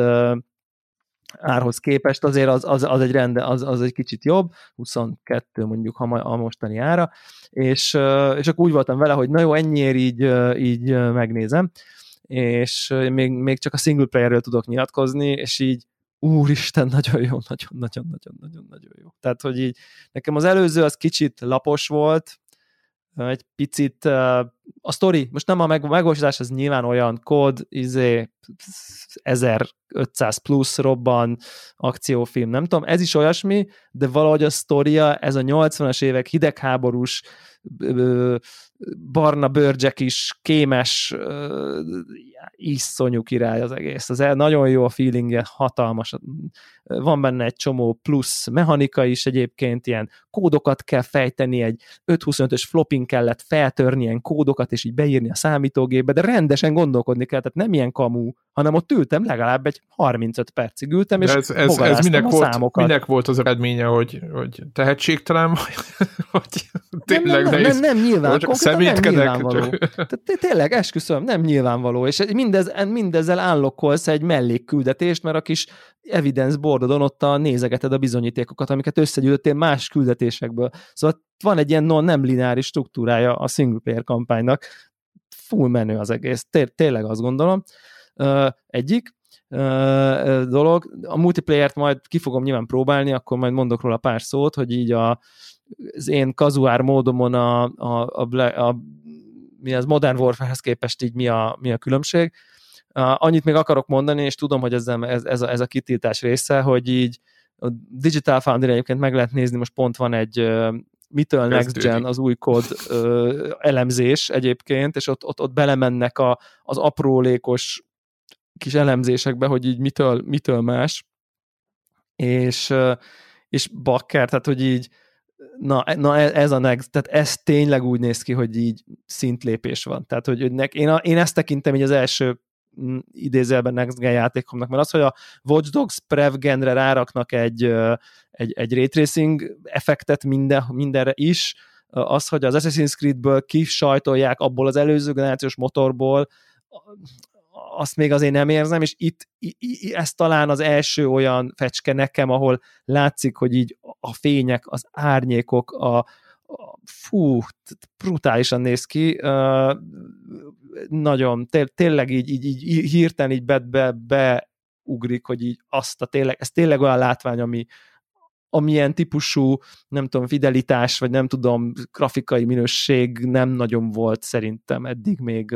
árhoz képest azért az, az, az egy rende, az, az egy kicsit jobb, 22 mondjuk a, a mostani ára, és, és akkor úgy voltam vele, hogy na jó, ennyiért így, így megnézem, és még, még csak a single player tudok nyilatkozni, és így úristen, nagyon jó, nagyon, nagyon, nagyon, nagyon, nagyon jó. Tehát, hogy így nekem az előző az kicsit lapos volt, egy picit a sztori, most nem a meg, megvalósítás, az nyilván olyan kód, izé, 1500 plusz robban, akciófilm, nem tudom, ez is olyasmi, de valahogy a sztoria, ez a 80-as évek hidegháborús, barna bőrcsek is, kémes, iszonyú király az egész. Az nagyon jó a feelingje, hatalmas. Van benne egy csomó plusz mechanika is egyébként, ilyen kódokat kell fejteni, egy 525-ös flopping kellett feltörni ilyen kódokat, és így beírni a számítógépbe, de rendesen gondolkodni kell, tehát nem ilyen kamú, hanem ott ültem, legalább egy 35 percig ültem, és ez, ez, ez minek, volt, számokat. minek volt az eredménye, hogy, hogy tehetségtelen vagy tényleg nem, nem, nem, nem, nem nyilván, csak nem nyilvánvaló. Csak... Tényleg, esküszöm, nem nyilvánvaló, és mindez, mindezzel állokkolsz egy mellékküldetést, mert a kis evidence boardodon ott a nézegeted a bizonyítékokat, amiket összegyűjtöttél más küldetésekből. Szóval van egy ilyen non nem lineáris struktúrája a single player kampánynak, full menő az egész, Té- tényleg azt gondolom. Egyik dolog. A multiplayer-t majd ki fogom nyilván próbálni, akkor majd mondok róla pár szót, hogy így a, az én kazuár módomon a, a, a, a mi az Modern Warfare-hez képest így mi a, mi a különbség. Annyit még akarok mondani, és tudom, hogy ez, ez, ez, a, ez a kitiltás része, hogy így a Digital Foundry egyébként meg lehet nézni, most pont van egy mitől Next Gen az új kód ö, elemzés egyébként, és ott, ott, ott belemennek a, az aprólékos kis elemzésekbe, hogy így mitől, mitől más, és, és bakker, tehát hogy így na, na e, ez a next, tehát ez tényleg úgy néz ki, hogy így szintlépés van. Tehát, hogy nek, én, a, én ezt tekintem így az első idézőjelben Next Gen játékomnak, mert az, hogy a Watch Dogs Prev genre ráraknak egy, egy, egy ray tracing effektet minden, mindenre is, az, hogy az Assassin's Creed-ből kisajtolják abból az előző generációs motorból, azt még azért nem érzem, és itt ez talán az első olyan fecske nekem, ahol látszik, hogy így a fények, az árnyékok, a, a fú, brutálisan néz ki, uh, nagyon, té- tényleg így, így, így hirtelen így be, be, beugrik, hogy így azt a tényleg, ez tényleg olyan látvány, ami, amilyen típusú, nem tudom, fidelitás, vagy nem tudom, grafikai minőség nem nagyon volt szerintem eddig még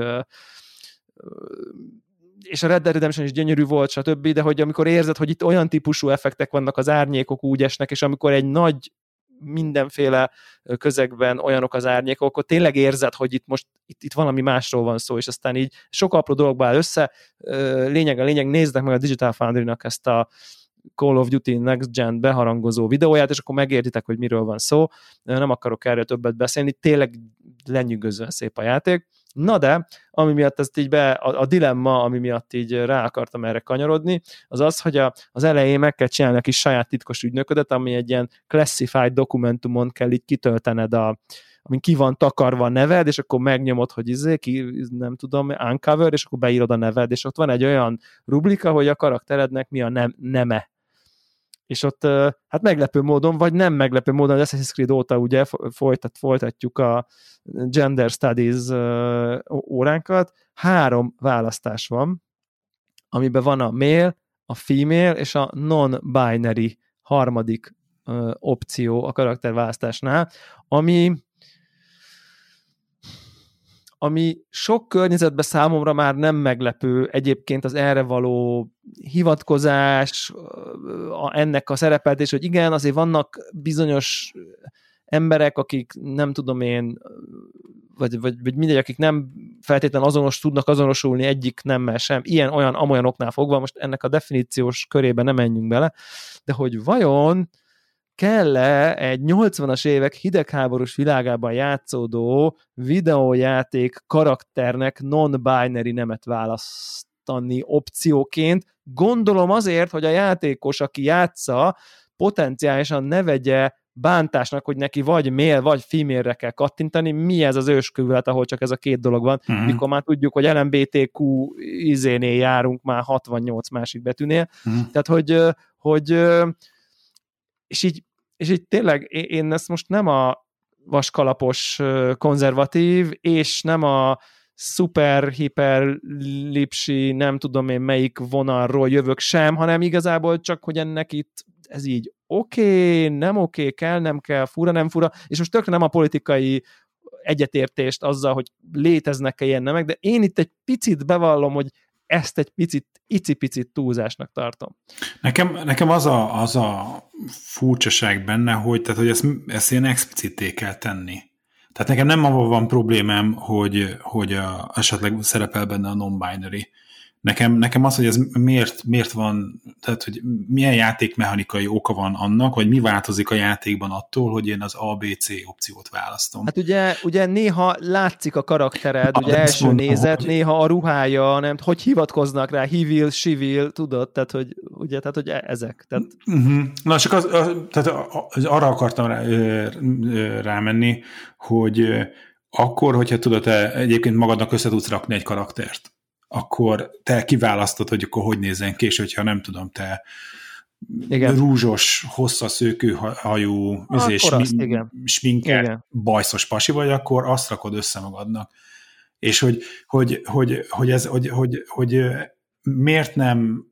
és a Red Dead Redemption is gyönyörű volt, stb., de hogy amikor érzed, hogy itt olyan típusú effektek vannak, az árnyékok úgy esnek, és amikor egy nagy mindenféle közegben olyanok az árnyékok, akkor tényleg érzed, hogy itt most itt, itt valami másról van szó, és aztán így sok apró dologba áll össze. Lényeg a lényeg, néznek meg a Digital Foundry-nak ezt a Call of Duty Next Gen beharangozó videóját, és akkor megértitek, hogy miről van szó. Nem akarok erről többet beszélni, tényleg lenyűgözően szép a játék. Na de, ami miatt ezt így be, a, a dilemma, ami miatt így rá akartam erre kanyarodni, az az, hogy a, az elején meg kell csinálni a kis saját titkos ügynöködet, ami egy ilyen classified dokumentumon kell így kitöltened a, amin ki van takarva a neved, és akkor megnyomod, hogy izé, ki, nem tudom, uncover, és akkor beírod a neved, és ott van egy olyan rubrika, hogy a karakterednek mi a nem, neme és ott hát meglepő módon, vagy nem meglepő módon, az Assassin's Creed óta ugye folytat, folytatjuk a Gender Studies óránkat, három választás van, amiben van a male, a female és a non-binary harmadik opció a karakterválasztásnál, ami ami sok környezetben számomra már nem meglepő egyébként az erre való hivatkozás, a, ennek a szerepeltés, hogy igen, azért vannak bizonyos emberek, akik nem tudom én, vagy, vagy, vagy mindegy, akik nem feltétlenül azonos tudnak azonosulni egyik nemmel sem, ilyen, olyan, amolyan oknál fogva, most ennek a definíciós körébe nem menjünk bele, de hogy vajon kell-e egy 80-as évek hidegháborús világában játszódó videójáték karakternek non-binary nemet választani opcióként. Gondolom azért, hogy a játékos, aki játsza, potenciálisan ne vegye bántásnak, hogy neki vagy mél, vagy female kell kattintani, mi ez az őskövület, ahol csak ez a két dolog van, uh-huh. mikor már tudjuk, hogy LMBTQ izénél járunk már 68 másik betűnél. Uh-huh. Tehát, hogy, hogy és így és így tényleg én ezt most nem a vaskalapos konzervatív, és nem a szuper, hiper, lipsi, nem tudom én melyik vonalról jövök sem, hanem igazából csak, hogy ennek itt ez így oké, okay, nem oké, okay, kell, nem kell, fura, nem fura, és most tökre nem a politikai egyetértést azzal, hogy léteznek-e ilyen nemek, de én itt egy picit bevallom, hogy ezt egy picit, icipicit túlzásnak tartom. Nekem, nekem az, a, az a furcsaság benne, hogy, tehát, hogy ezt, ezt ilyen explicité kell tenni. Tehát nekem nem avval van problémám, hogy, hogy a, esetleg szerepel benne a non-binary, Nekem, nekem az, hogy ez miért, miért van, tehát hogy milyen játékmechanikai oka van annak, vagy mi változik a játékban attól, hogy én az ABC opciót választom. Hát ugye, ugye néha látszik a karaktered, a, ugye első mondom, nézet, hogy... néha a ruhája, nem, hogy hivatkoznak rá, hivil, sivil, tudod, tehát hogy, ugye, tehát hogy e- ezek. Tehát... Uh-huh. Na csak az, az, tehát az, arra akartam rá, rámenni, hogy akkor, hogyha tudod, te egyébként magadnak össze tudsz rakni egy karaktert, akkor te kiválasztod, hogy akkor hogy nézzen ki, és hogyha nem tudom, te igen. rúzsos, hosszaszőkű hajú, sminker, bajszos pasi vagy, akkor azt rakod össze magadnak. És hogy, hogy, hogy, hogy, ez, hogy, hogy, hogy miért nem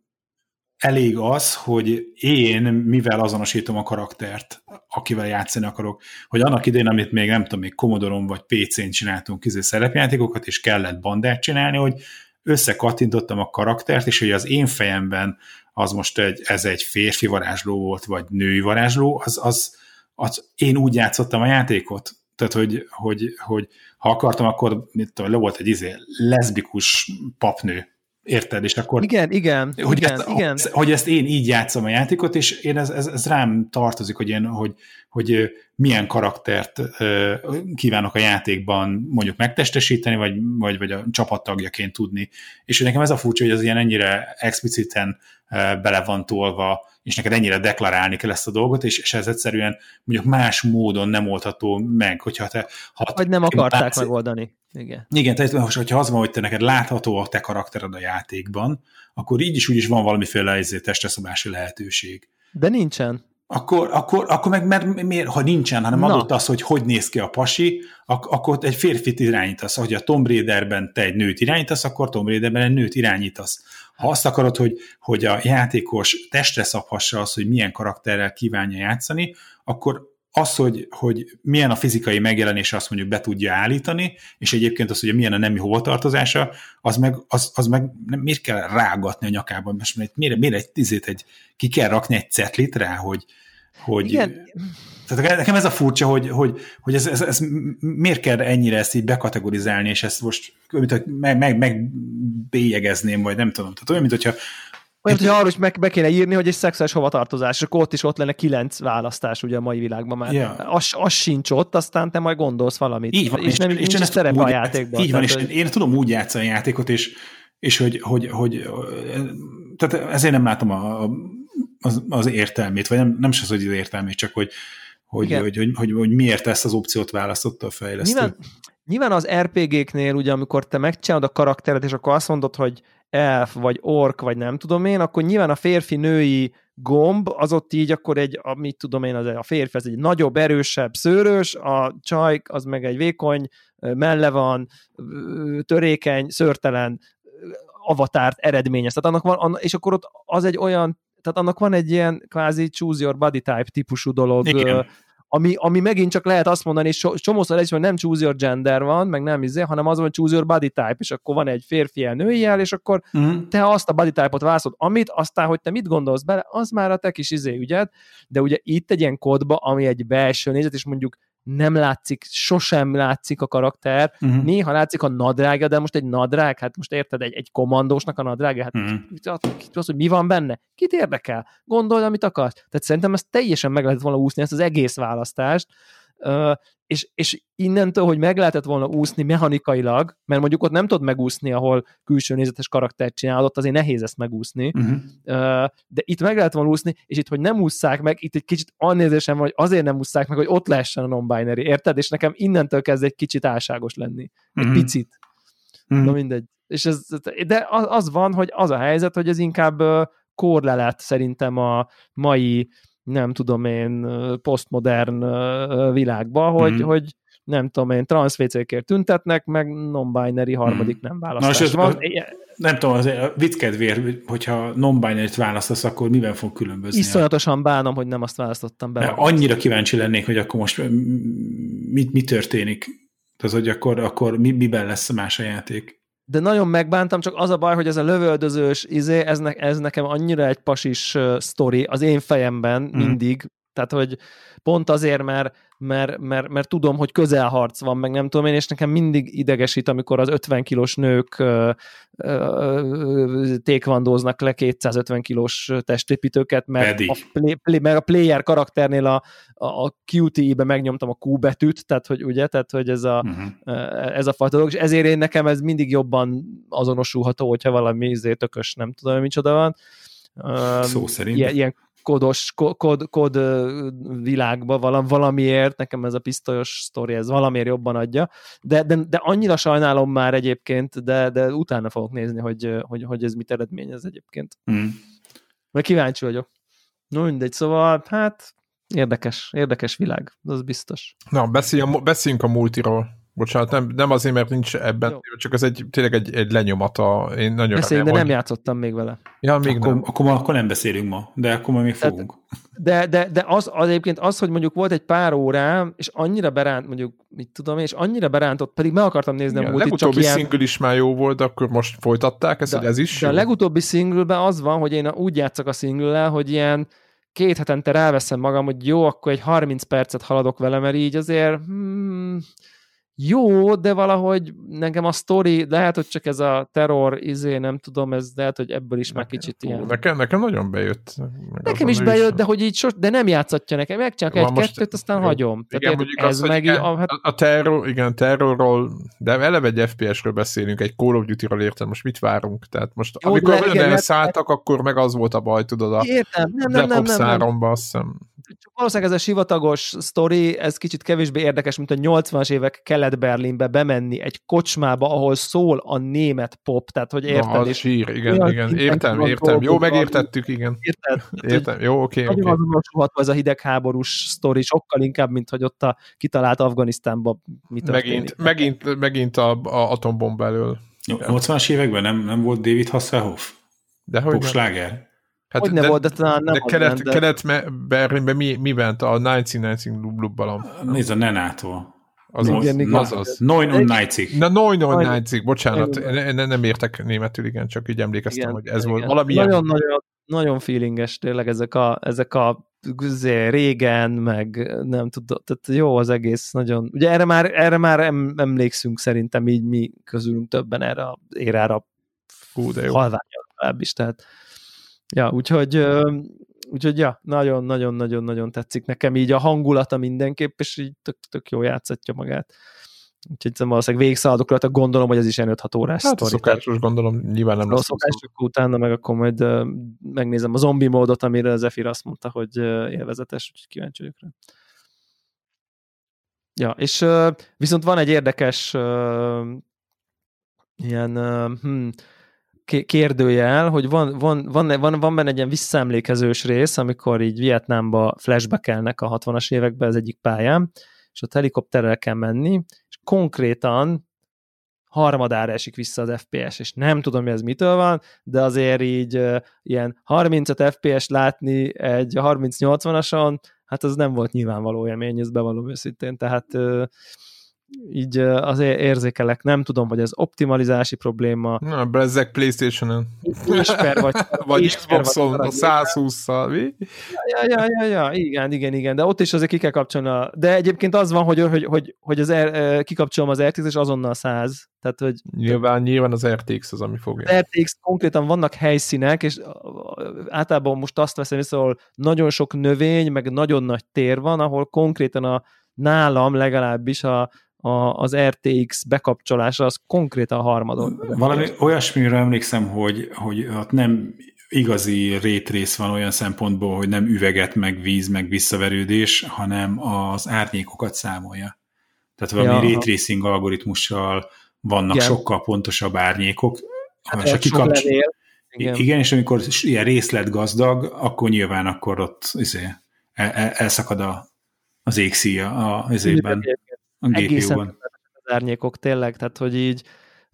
elég az, hogy én mivel azonosítom a karaktert, akivel játszani akarok, hogy annak idején, amit még nem tudom, még commodore vagy PC-n csináltunk kizé szerepjátékokat, és kellett bandát csinálni, hogy összekattintottam a karaktert, és hogy az én fejemben az most egy, ez egy férfi varázsló volt, vagy női varázsló, az, az, az én úgy játszottam a játékot. Tehát, hogy, hogy, hogy ha akartam, akkor mit tudom, le volt egy izé, leszbikus papnő, Érted? És akkor... Igen, igen, hogy igen, ezt, igen. Hogy ezt én így játszom a játékot, és én ez, ez, ez rám tartozik, hogy, én, hogy, hogy milyen karaktert kívánok a játékban mondjuk megtestesíteni, vagy, vagy, vagy a csapattagjaként tudni. És nekem ez a furcsa, hogy az ilyen ennyire expliciten bele van tolva, és neked ennyire deklarálni kell ezt a dolgot, és, és ez egyszerűen mondjuk más módon nem oldható meg, hogyha te... Ha vagy nem akarták látsz, megoldani. Igen. Igen, tehát hogyha az van, hogy te neked látható a te karaktered a játékban, akkor így is úgy is van valamiféle izé, testeszabási lehetőség. De nincsen. Akkor, akkor, akkor meg mert, miért, ha nincsen, hanem Na. adott az, hogy hogy néz ki a pasi, ak- akkor egy férfit irányítasz. Hogy a Tomb Raiderben te egy nőt irányítasz, akkor Tomb Raiderben egy nőt irányítasz. Ha azt akarod, hogy, hogy a játékos testre szabhassa az, hogy milyen karakterrel kívánja játszani, akkor az, hogy, hogy milyen a fizikai megjelenése, azt mondjuk be tudja állítani, és egyébként az, hogy milyen a nemi hovatartozása, az meg, az, az meg nem, miért kell rágatni a nyakában? Most miért, miért, miért egy, tizét egy, ki kell rakni egy cetlit rá, hogy, hogy Igen. Tehát nekem ez a furcsa, hogy, hogy, hogy ez, ez, ez, miért kell ennyire ezt így bekategorizálni, és ezt most meg, meg, meg bélyegezném, vagy nem tudom. Tehát olyan, mint hogyha olyan, hogy arra is meg, be kéne írni, hogy egy szexuális hovatartozás, akkor ott is ott lenne kilenc választás ugye a mai világban már. Yeah. Az, az sincs ott, aztán te majd gondolsz valamit. Így van, és, és nem és nincs szerep a játékban. Így van, és hogy... én tudom úgy játszani a játékot, és, és hogy, hogy, hogy, tehát ezért nem látom a, a, az, az értelmét, vagy nem, nem is az, hogy az értelmét, csak hogy, hogy, hogy, hogy, hogy, hogy miért ezt az opciót választotta a fejlesztő. Nyilván, nyilván az RPG-knél, ugye, amikor te megcsinálod a karakteret, és akkor azt mondod, hogy elf, vagy ork, vagy nem tudom én, akkor nyilván a férfi-női gomb, az ott így akkor egy, amit tudom én, az a férfi, az egy nagyobb, erősebb, szőrös, a csaj, az meg egy vékony, melle van, törékeny, szörtelen, avatárt eredményez. Tehát annak van, és akkor ott az egy olyan, tehát annak van egy ilyen kvázi choose your body type típusú dolog, Igen ami, ami megint csak lehet azt mondani, és csomószor egy, hogy nem choose your gender van, meg nem izé, hanem az, hogy choose your body type, és akkor van egy férfi el, női el, és akkor mm. te azt a body type-ot választod, amit, aztán, hogy te mit gondolsz bele, az már a te kis izé ügyed, de ugye itt egy ilyen kódba, ami egy belső nézet, és mondjuk nem látszik, sosem látszik a karakter, uh-huh. néha látszik a nadrága, de most egy nadrág, hát most érted, egy, egy kommandósnak a nadrága, hát uh-huh. az, hogy mi van benne? Kit érdekel? Gondolj, amit akarsz. Tehát szerintem ezt teljesen meg lehet volna úszni, ezt az egész választást, és, és innentől, hogy meg lehetett volna úszni mechanikailag, mert mondjuk ott nem tudod megúszni, ahol külső nézetes karaktert csinálod, ott azért nehéz ezt megúszni, uh-huh. de itt meg lehet volna úszni, és itt, hogy nem ússzák meg, itt egy kicsit annézésem van, hogy azért nem ússzák meg, hogy ott lehessen a non-binary, érted? És nekem innentől kezd egy kicsit álságos lenni. Egy uh-huh. picit. Uh-huh. Na mindegy. És ez, de az, az van, hogy az a helyzet, hogy ez inkább korlelet szerintem a mai nem tudom én, posztmodern világba, hogy, mm. hogy nem tudom én, transzvécékért tüntetnek, meg non-binary harmadik nem választás Na, és van. Nem tudom, az vicc kedvéért, hogyha non-binary-t választasz, akkor miben fog különbözni? Iszonyatosan bánom, hogy nem azt választottam be. Annyira kíváncsi lennék, hogy akkor most mi, mi történik. Tehát, hogy akkor, akkor mi, miben lesz más a játék de nagyon megbántam, csak az a baj, hogy ez a lövöldözős izé, ez, ne, ez nekem annyira egy pasis uh, sztori az én fejemben mm. mindig, tehát, hogy pont azért, mert, mert, mert, mert tudom, hogy közelharc van, meg nem tudom én, és nekem mindig idegesít, amikor az 50 kilós nők tékvandóznak le 250 kilós testépítőket, mert a, play, play, mert a player karakternél a, a, a QTE-be megnyomtam a Q betűt, tehát hogy ugye, tehát hogy ez a, uh-huh. ez a fajta dolog, és ezért én nekem ez mindig jobban azonosulható, hogyha valami izé tökös, nem tudom, micsoda van. Szó szerint. Ilyen, ilyen kodos, kod, kod világba valamiért, nekem ez a pisztolyos sztori, ez valamiért jobban adja, de, de, de annyira sajnálom már egyébként, de, de utána fogok nézni, hogy, hogy, hogy ez mit eredményez egyébként. Mm. Mert kíváncsi vagyok. No mindegy, szóval hát érdekes, érdekes világ, az biztos. Na, beszéljünk, beszéljünk a multiról. Bocsánat, nem, nem azért, mert nincs ebben, Jó. csak ez egy, tényleg egy, egy lenyomata. Én nagyon Beszélj, de nem játszottam még vele. Ja, még akkor, nem. Akkor, akkor nem beszélünk ma, de akkor ma még fogunk. De, de, de az, az egyébként az, hogy mondjuk volt egy pár órám, és annyira beránt, mondjuk, mit tudom és annyira berántott, pedig meg akartam nézni Igen, a multit, csak ilyen... single is már jó volt, de akkor most folytatták ezt, de, hogy ez is de jó? a legutóbbi singleben az van, hogy én úgy játszok a single hogy ilyen két hetente ráveszem magam, hogy jó, akkor egy 30 percet haladok vele, mert így azért hmm, jó, de valahogy nekem a sztori, lehet, hogy csak ez a terror, izé, nem tudom, ez lehet, hogy ebből is nekem, már kicsit ilyen. Nekem, nekem nagyon bejött. Nekem is bejött, is. de hogy így sos, de nem játszatja nekem, megcsinálok egy-kettőt, aztán jó, hagyom. Igen, Tehát ez az, meg igen, a, hát... a, terror, igen, terrorról, de eleve egy FPS-ről beszélünk, egy Call of Duty-ról értem, most mit várunk? Tehát most jó, amikor nagyon elszálltak, akkor meg az volt a baj, tudod, a értem, nem, nem, nem, nem, nem, nem. azt hiszem. Csak valószínűleg ez a sivatagos sztori, ez kicsit kevésbé érdekes, mint a 80-as évek Kelet-Berlinbe bemenni egy kocsmába, ahol szól a német pop, tehát hogy érted? Na, az és sír, igen, igen, értem, értem, jó, megértettük, igen. Érted? Értem, jó, oké, okay, oké. Okay. ez a hidegháborús sztori, sokkal inkább, mint hogy ott a kitalált Afganisztánban mit megint, megint, megint a, a atombomb elől. 80-as években nem, nem volt David Hasselhoff? De hogy Popsláger? Hát hogy de, volt, de talán nem de kelet, de... kelet Berlinben mi, mi ment a 1990 Blubbalom? Nézd a Nenától. Az az, igen, igen, az, az. Neun und Neizig. Na, neun und Neizig, bocsánat, ne, nem értek németül, igen, csak így emlékeztem, igen, hogy ez igen. volt valami. Nagyon, nagyon, nagyon feelinges tényleg ezek a, ezek a régen, meg nem tudom, tehát jó az egész nagyon, ugye erre már, erre már emlékszünk szerintem így mi közülünk többen erre a érára Hú, de jó. legalábbis, tehát Ja, úgyhogy, úgyhogy ja, nagyon-nagyon-nagyon-nagyon tetszik nekem így a hangulata mindenképp, és így tök, tök jó játszatja magát. Úgyhogy valószínűleg végigszaladok rajta, gondolom, hogy ez is ilyen 5-6 órás hát sztori. szokásos gondolom, nyilván nem lesz. Szokásos, utána meg akkor majd uh, megnézem a zombi módot, amire az Zephyr azt mondta, hogy uh, élvezetes, úgyhogy kíváncsi vagyok rá. Ja, és uh, viszont van egy érdekes ilyen hmm, kérdőjel, hogy van, van, van, van, van benne egy ilyen visszaemlékezős rész, amikor így Vietnámba flashbackelnek a 60-as években az egyik pályán, és ott helikopterrel kell menni, és konkrétan harmadára esik vissza az FPS, és nem tudom, hogy ez mitől van, de azért így ilyen 35 FPS látni egy 30-80-ason, hát az nem volt nyilvánvaló élmény, ez bevallom őszintén, tehát uh, így azért érzékelek, nem tudom, hogy ez optimalizási probléma. Na, bezzek Playstation-on. Isper vagy. vagy Xbox-on a 120-szal, mi? Ja, ja, ja, ja, igen, igen, igen, de ott is azért ki kell kapcsolni. A... De egyébként az van, hogy, hogy, hogy, hogy az R, kikapcsolom az RTX, és azonnal 100. Tehát, hogy nyilván, nyilván az RTX az, ami fogja. Az RTX konkrétan vannak helyszínek, és általában most azt veszem vissza, ahol nagyon sok növény, meg nagyon nagy tér van, ahol konkrétan a nálam legalábbis a, a, az RTX bekapcsolása az konkrétan harmadon. Valami olyasmire emlékszem, hogy, hogy ott nem igazi rétrész van olyan szempontból, hogy nem üveget, meg víz, meg visszaverődés, hanem az árnyékokat számolja. Tehát valami ja, ray tracing algoritmussal vannak igen. sokkal pontosabb árnyékok. Hát és a kikapcs... igen. igen, és amikor ilyen részlet gazdag, akkor nyilván akkor ott izé, el, el, elszakad a, az égszíja a, az évben. A egészen az árnyékok tényleg, tehát hogy így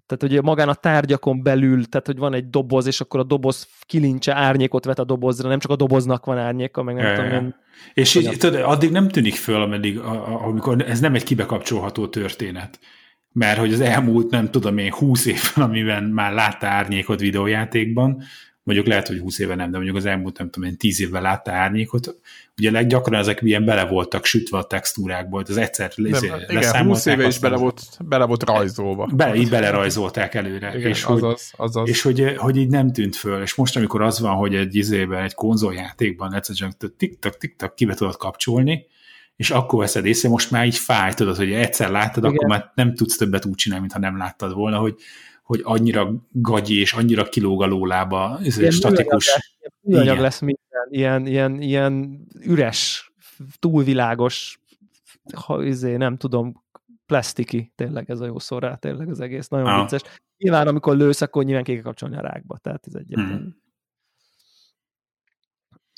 tehát hogy magán a tárgyakon belül, tehát hogy van egy doboz, és akkor a doboz kilincse árnyékot vet a dobozra, nem csak a doboznak van árnyéka, meg nem e, tudom én. És így, tudod, addig nem tűnik föl, ameddig, amikor ez nem egy kibekapcsolható történet. Mert hogy az elmúlt, nem tudom én, húsz évben, amiben már látta árnyékot videójátékban, mondjuk lehet, hogy 20 éve nem, de mondjuk az elmúlt, nem tudom én, 10 évvel látta árnyékot, ugye leggyakran ezek ilyen bele voltak sütve a textúrákból, az egyszer nem, igen, 20 éve is bele volt, bele volt rajzolva. Be, így belerajzolták előre. Igen, és azaz, hogy, azaz. és hogy, hogy, így nem tűnt föl, és most, amikor az van, hogy egy izében, egy konzoljátékban egyszerűen tik-tak, tik-tak kibe tudod kapcsolni, és akkor veszed észre, most már így fáj, tudod, hogy egyszer láttad, Igen. akkor már nem tudsz többet úgy csinálni, mintha nem láttad volna, hogy, hogy annyira gagyi és annyira kilóg a lólába, ez ilyen statikus. Műanyag, műanyag lesz minden, ilyen, ilyen, ilyen üres, túlvilágos, ha, izé, nem tudom, plastiki, tényleg ez a jó szó rá, tényleg az egész, nagyon ah. vicces. Nyilván, amikor lősz, akkor nyilván ki kell kapcsolni a rákba, tehát ez egyébként. Hmm.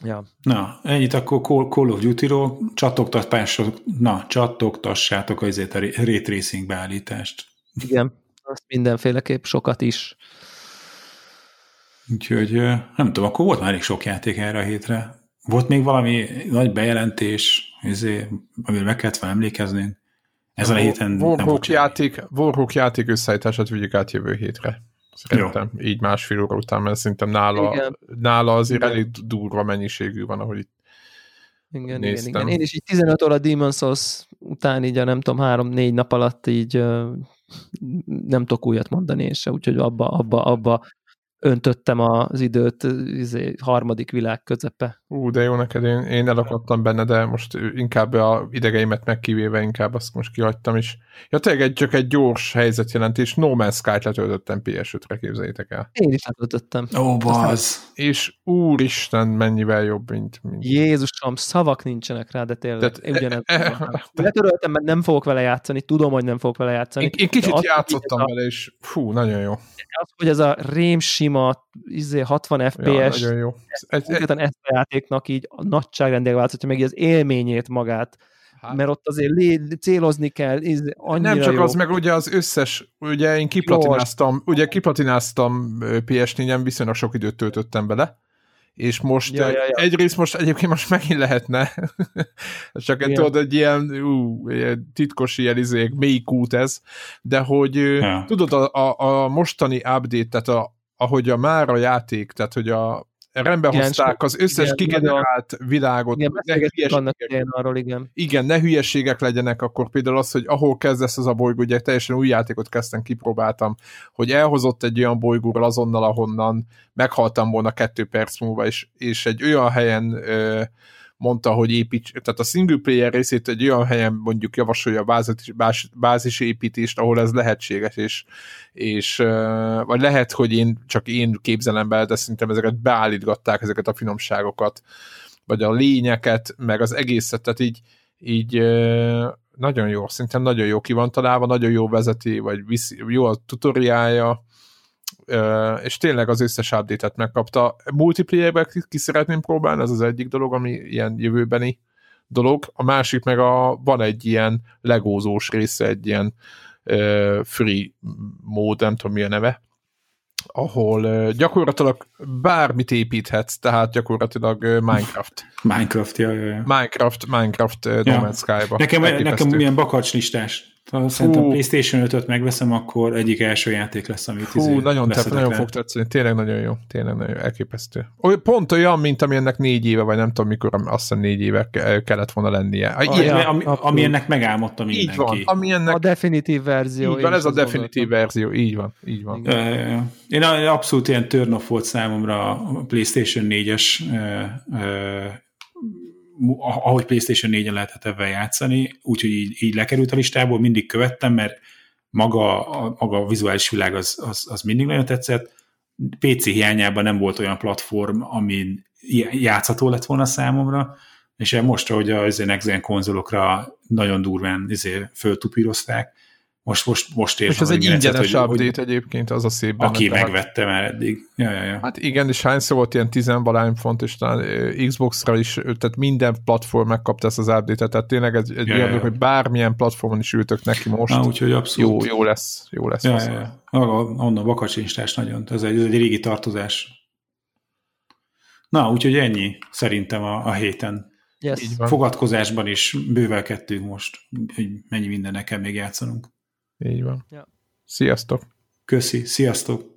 Ja. Na, ennyit akkor Call of Duty-ról, csattogtassák, na, csattogtassátok azért a Ray Tracing beállítást. Igen, azt mindenféleképp sokat is. Úgyhogy nem tudom, akkor volt már elég sok játék erre a hétre. Volt még valami nagy bejelentés, izé, amire meg kellett fel emlékezni? Ezen a, a héten Warhawk nem játék, Warhawk játék összeállítását vigyük át jövő hétre. Szerintem Jó. így másfél óra után, mert szerintem nála, igen. nála azért igen. elég durva mennyiségű van, ahogy itt igen, néztem. igen, igen. Én is így 15 óra Demon's Souls után így a nem tudom, három-négy nap alatt így nem tudok újat mondani én se, úgyhogy abba, abba, abba öntöttem az időt izé, harmadik világ közepe. Ú, de jó neked, én, én elakadtam benne, de most inkább a idegeimet megkivéve inkább azt most kihagytam is. Ja, tényleg egy, csak egy gyors helyzetjelentés, No Man's Sky-t letöltöttem PS5-re, képzeljétek el. Én is letöltöttem. Ó, oh, baz. És úristen, mennyivel jobb, mint... mint... Jézusom, szavak nincsenek rá, de tényleg Tehát, ugyanez. E, e, Letöröltem, mert nem fogok vele játszani, tudom, hogy nem fogok vele játszani. Én, én kicsit játszottam vele, és fú, nagyon jó az, hogy ez a rém sima izé 60 FPS, ja, jó. Ez, ez, ez, a játéknak így a nagyságrendel változtatja meg így az élményét magát. Hát. Mert ott azért lé, célozni kell, izé, annyira Nem csak jó. az, meg ugye az összes, ugye én kiplatináztam, ugye kiplatináztam PS4-en, viszonylag sok időt töltöttem bele, és most ja, ja, ja. egyrészt most egyébként most megint lehetne, csak egy tudod, egy ilyen ú, titkos ilyen izék, mély kút ez, de hogy ja. tudod, a, a, a mostani update, tehát a, ahogy a már a játék, tehát hogy a rendbe igen, hozták az összes igen, kigenerált a... világot. Igen, ne hülyeségek, arról, igen. Igen, ne hülyeségek legyenek, akkor például az, hogy ahol kezdesz az a bolygó, ugye teljesen új játékot kezdtem, kipróbáltam, hogy elhozott egy olyan bolygóról azonnal, ahonnan meghaltam volna kettő perc múlva, és, és egy olyan helyen ö, mondta, hogy építs, tehát a single player részét egy olyan helyen mondjuk javasolja a bázis, bázis építést, ahol ez lehetséges, és, és vagy lehet, hogy én csak én képzelem be, de szerintem ezeket beállítgatták, ezeket a finomságokat, vagy a lényeket, meg az egészet, tehát így, így nagyon jó, szerintem nagyon jó ki van találva, nagyon jó vezeti, vagy viszi, jó a tutoriálja, és tényleg az összes update-et megkapta. Multiplayerben ki szeretném próbálni, ez az egyik dolog, ami ilyen jövőbeni dolog. A másik meg a, van egy ilyen legózós része, egy ilyen free mód, nem tudom mi a neve, ahol gyakorlatilag bármit építhetsz, tehát gyakorlatilag Minecraft. Minecraft, ja, ja, ja. Minecraft, Minecraft ja. No Man's Sky-ba. Nekem, nekem milyen bakacslistás ha szerintem Hú. PlayStation 5-öt megveszem, akkor egyik első játék lesz, amit Hú, izé nagyon, te, nagyon fog tetszeni, tényleg nagyon jó, tényleg nagyon jó, elképesztő. Oly, pont olyan, mint ami ennek négy éve, vagy nem tudom mikor, azt hiszem négy éve kellett volna lennie. A, Ilyen, ami, ami ennek megállmodta mindenki. Így van, ami ennek... A definitív verzió. Így van, ez a definitív verzió, így van, így van. Igen. Én abszolút ilyen turn off volt számomra a PlayStation 4-es ahogy PlayStation 4-en lehetett ebben játszani, úgyhogy így, így lekerült a listából, mindig követtem, mert maga a, maga a vizuális világ az, az, az mindig nagyon tetszett. PC hiányában nem volt olyan platform, amin játszható lett volna számomra, és most, hogy az Next konzolokra nagyon durván izé, föltupírozták, most, most, most. És ez egy ingyenes hogy, update hogy, egyébként, az a szép benne. Aki tehát... megvette már eddig. Ja, ja, ja. Hát igen, és hányszor volt ilyen tizenvalány font, és talán Xbox-ra is, tehát minden platform megkapta ezt az update-et, tehát tényleg egy, egy ja, olyan, ja. hogy bármilyen platformon is ültök neki most. Na, úgyhogy abszolút. Jó, jó lesz. Jó lesz. Ja, ja, ja. Onnan bakacsinstás nagyon. Ez egy, ez egy régi tartozás. Na, úgyhogy ennyi szerintem a, a héten. Yes. Fogadkozásban is bővelkedtünk most, hogy mennyi mindennek kell még játszanunk. Így van. Ja. Sziasztok! Köszi, sziasztok!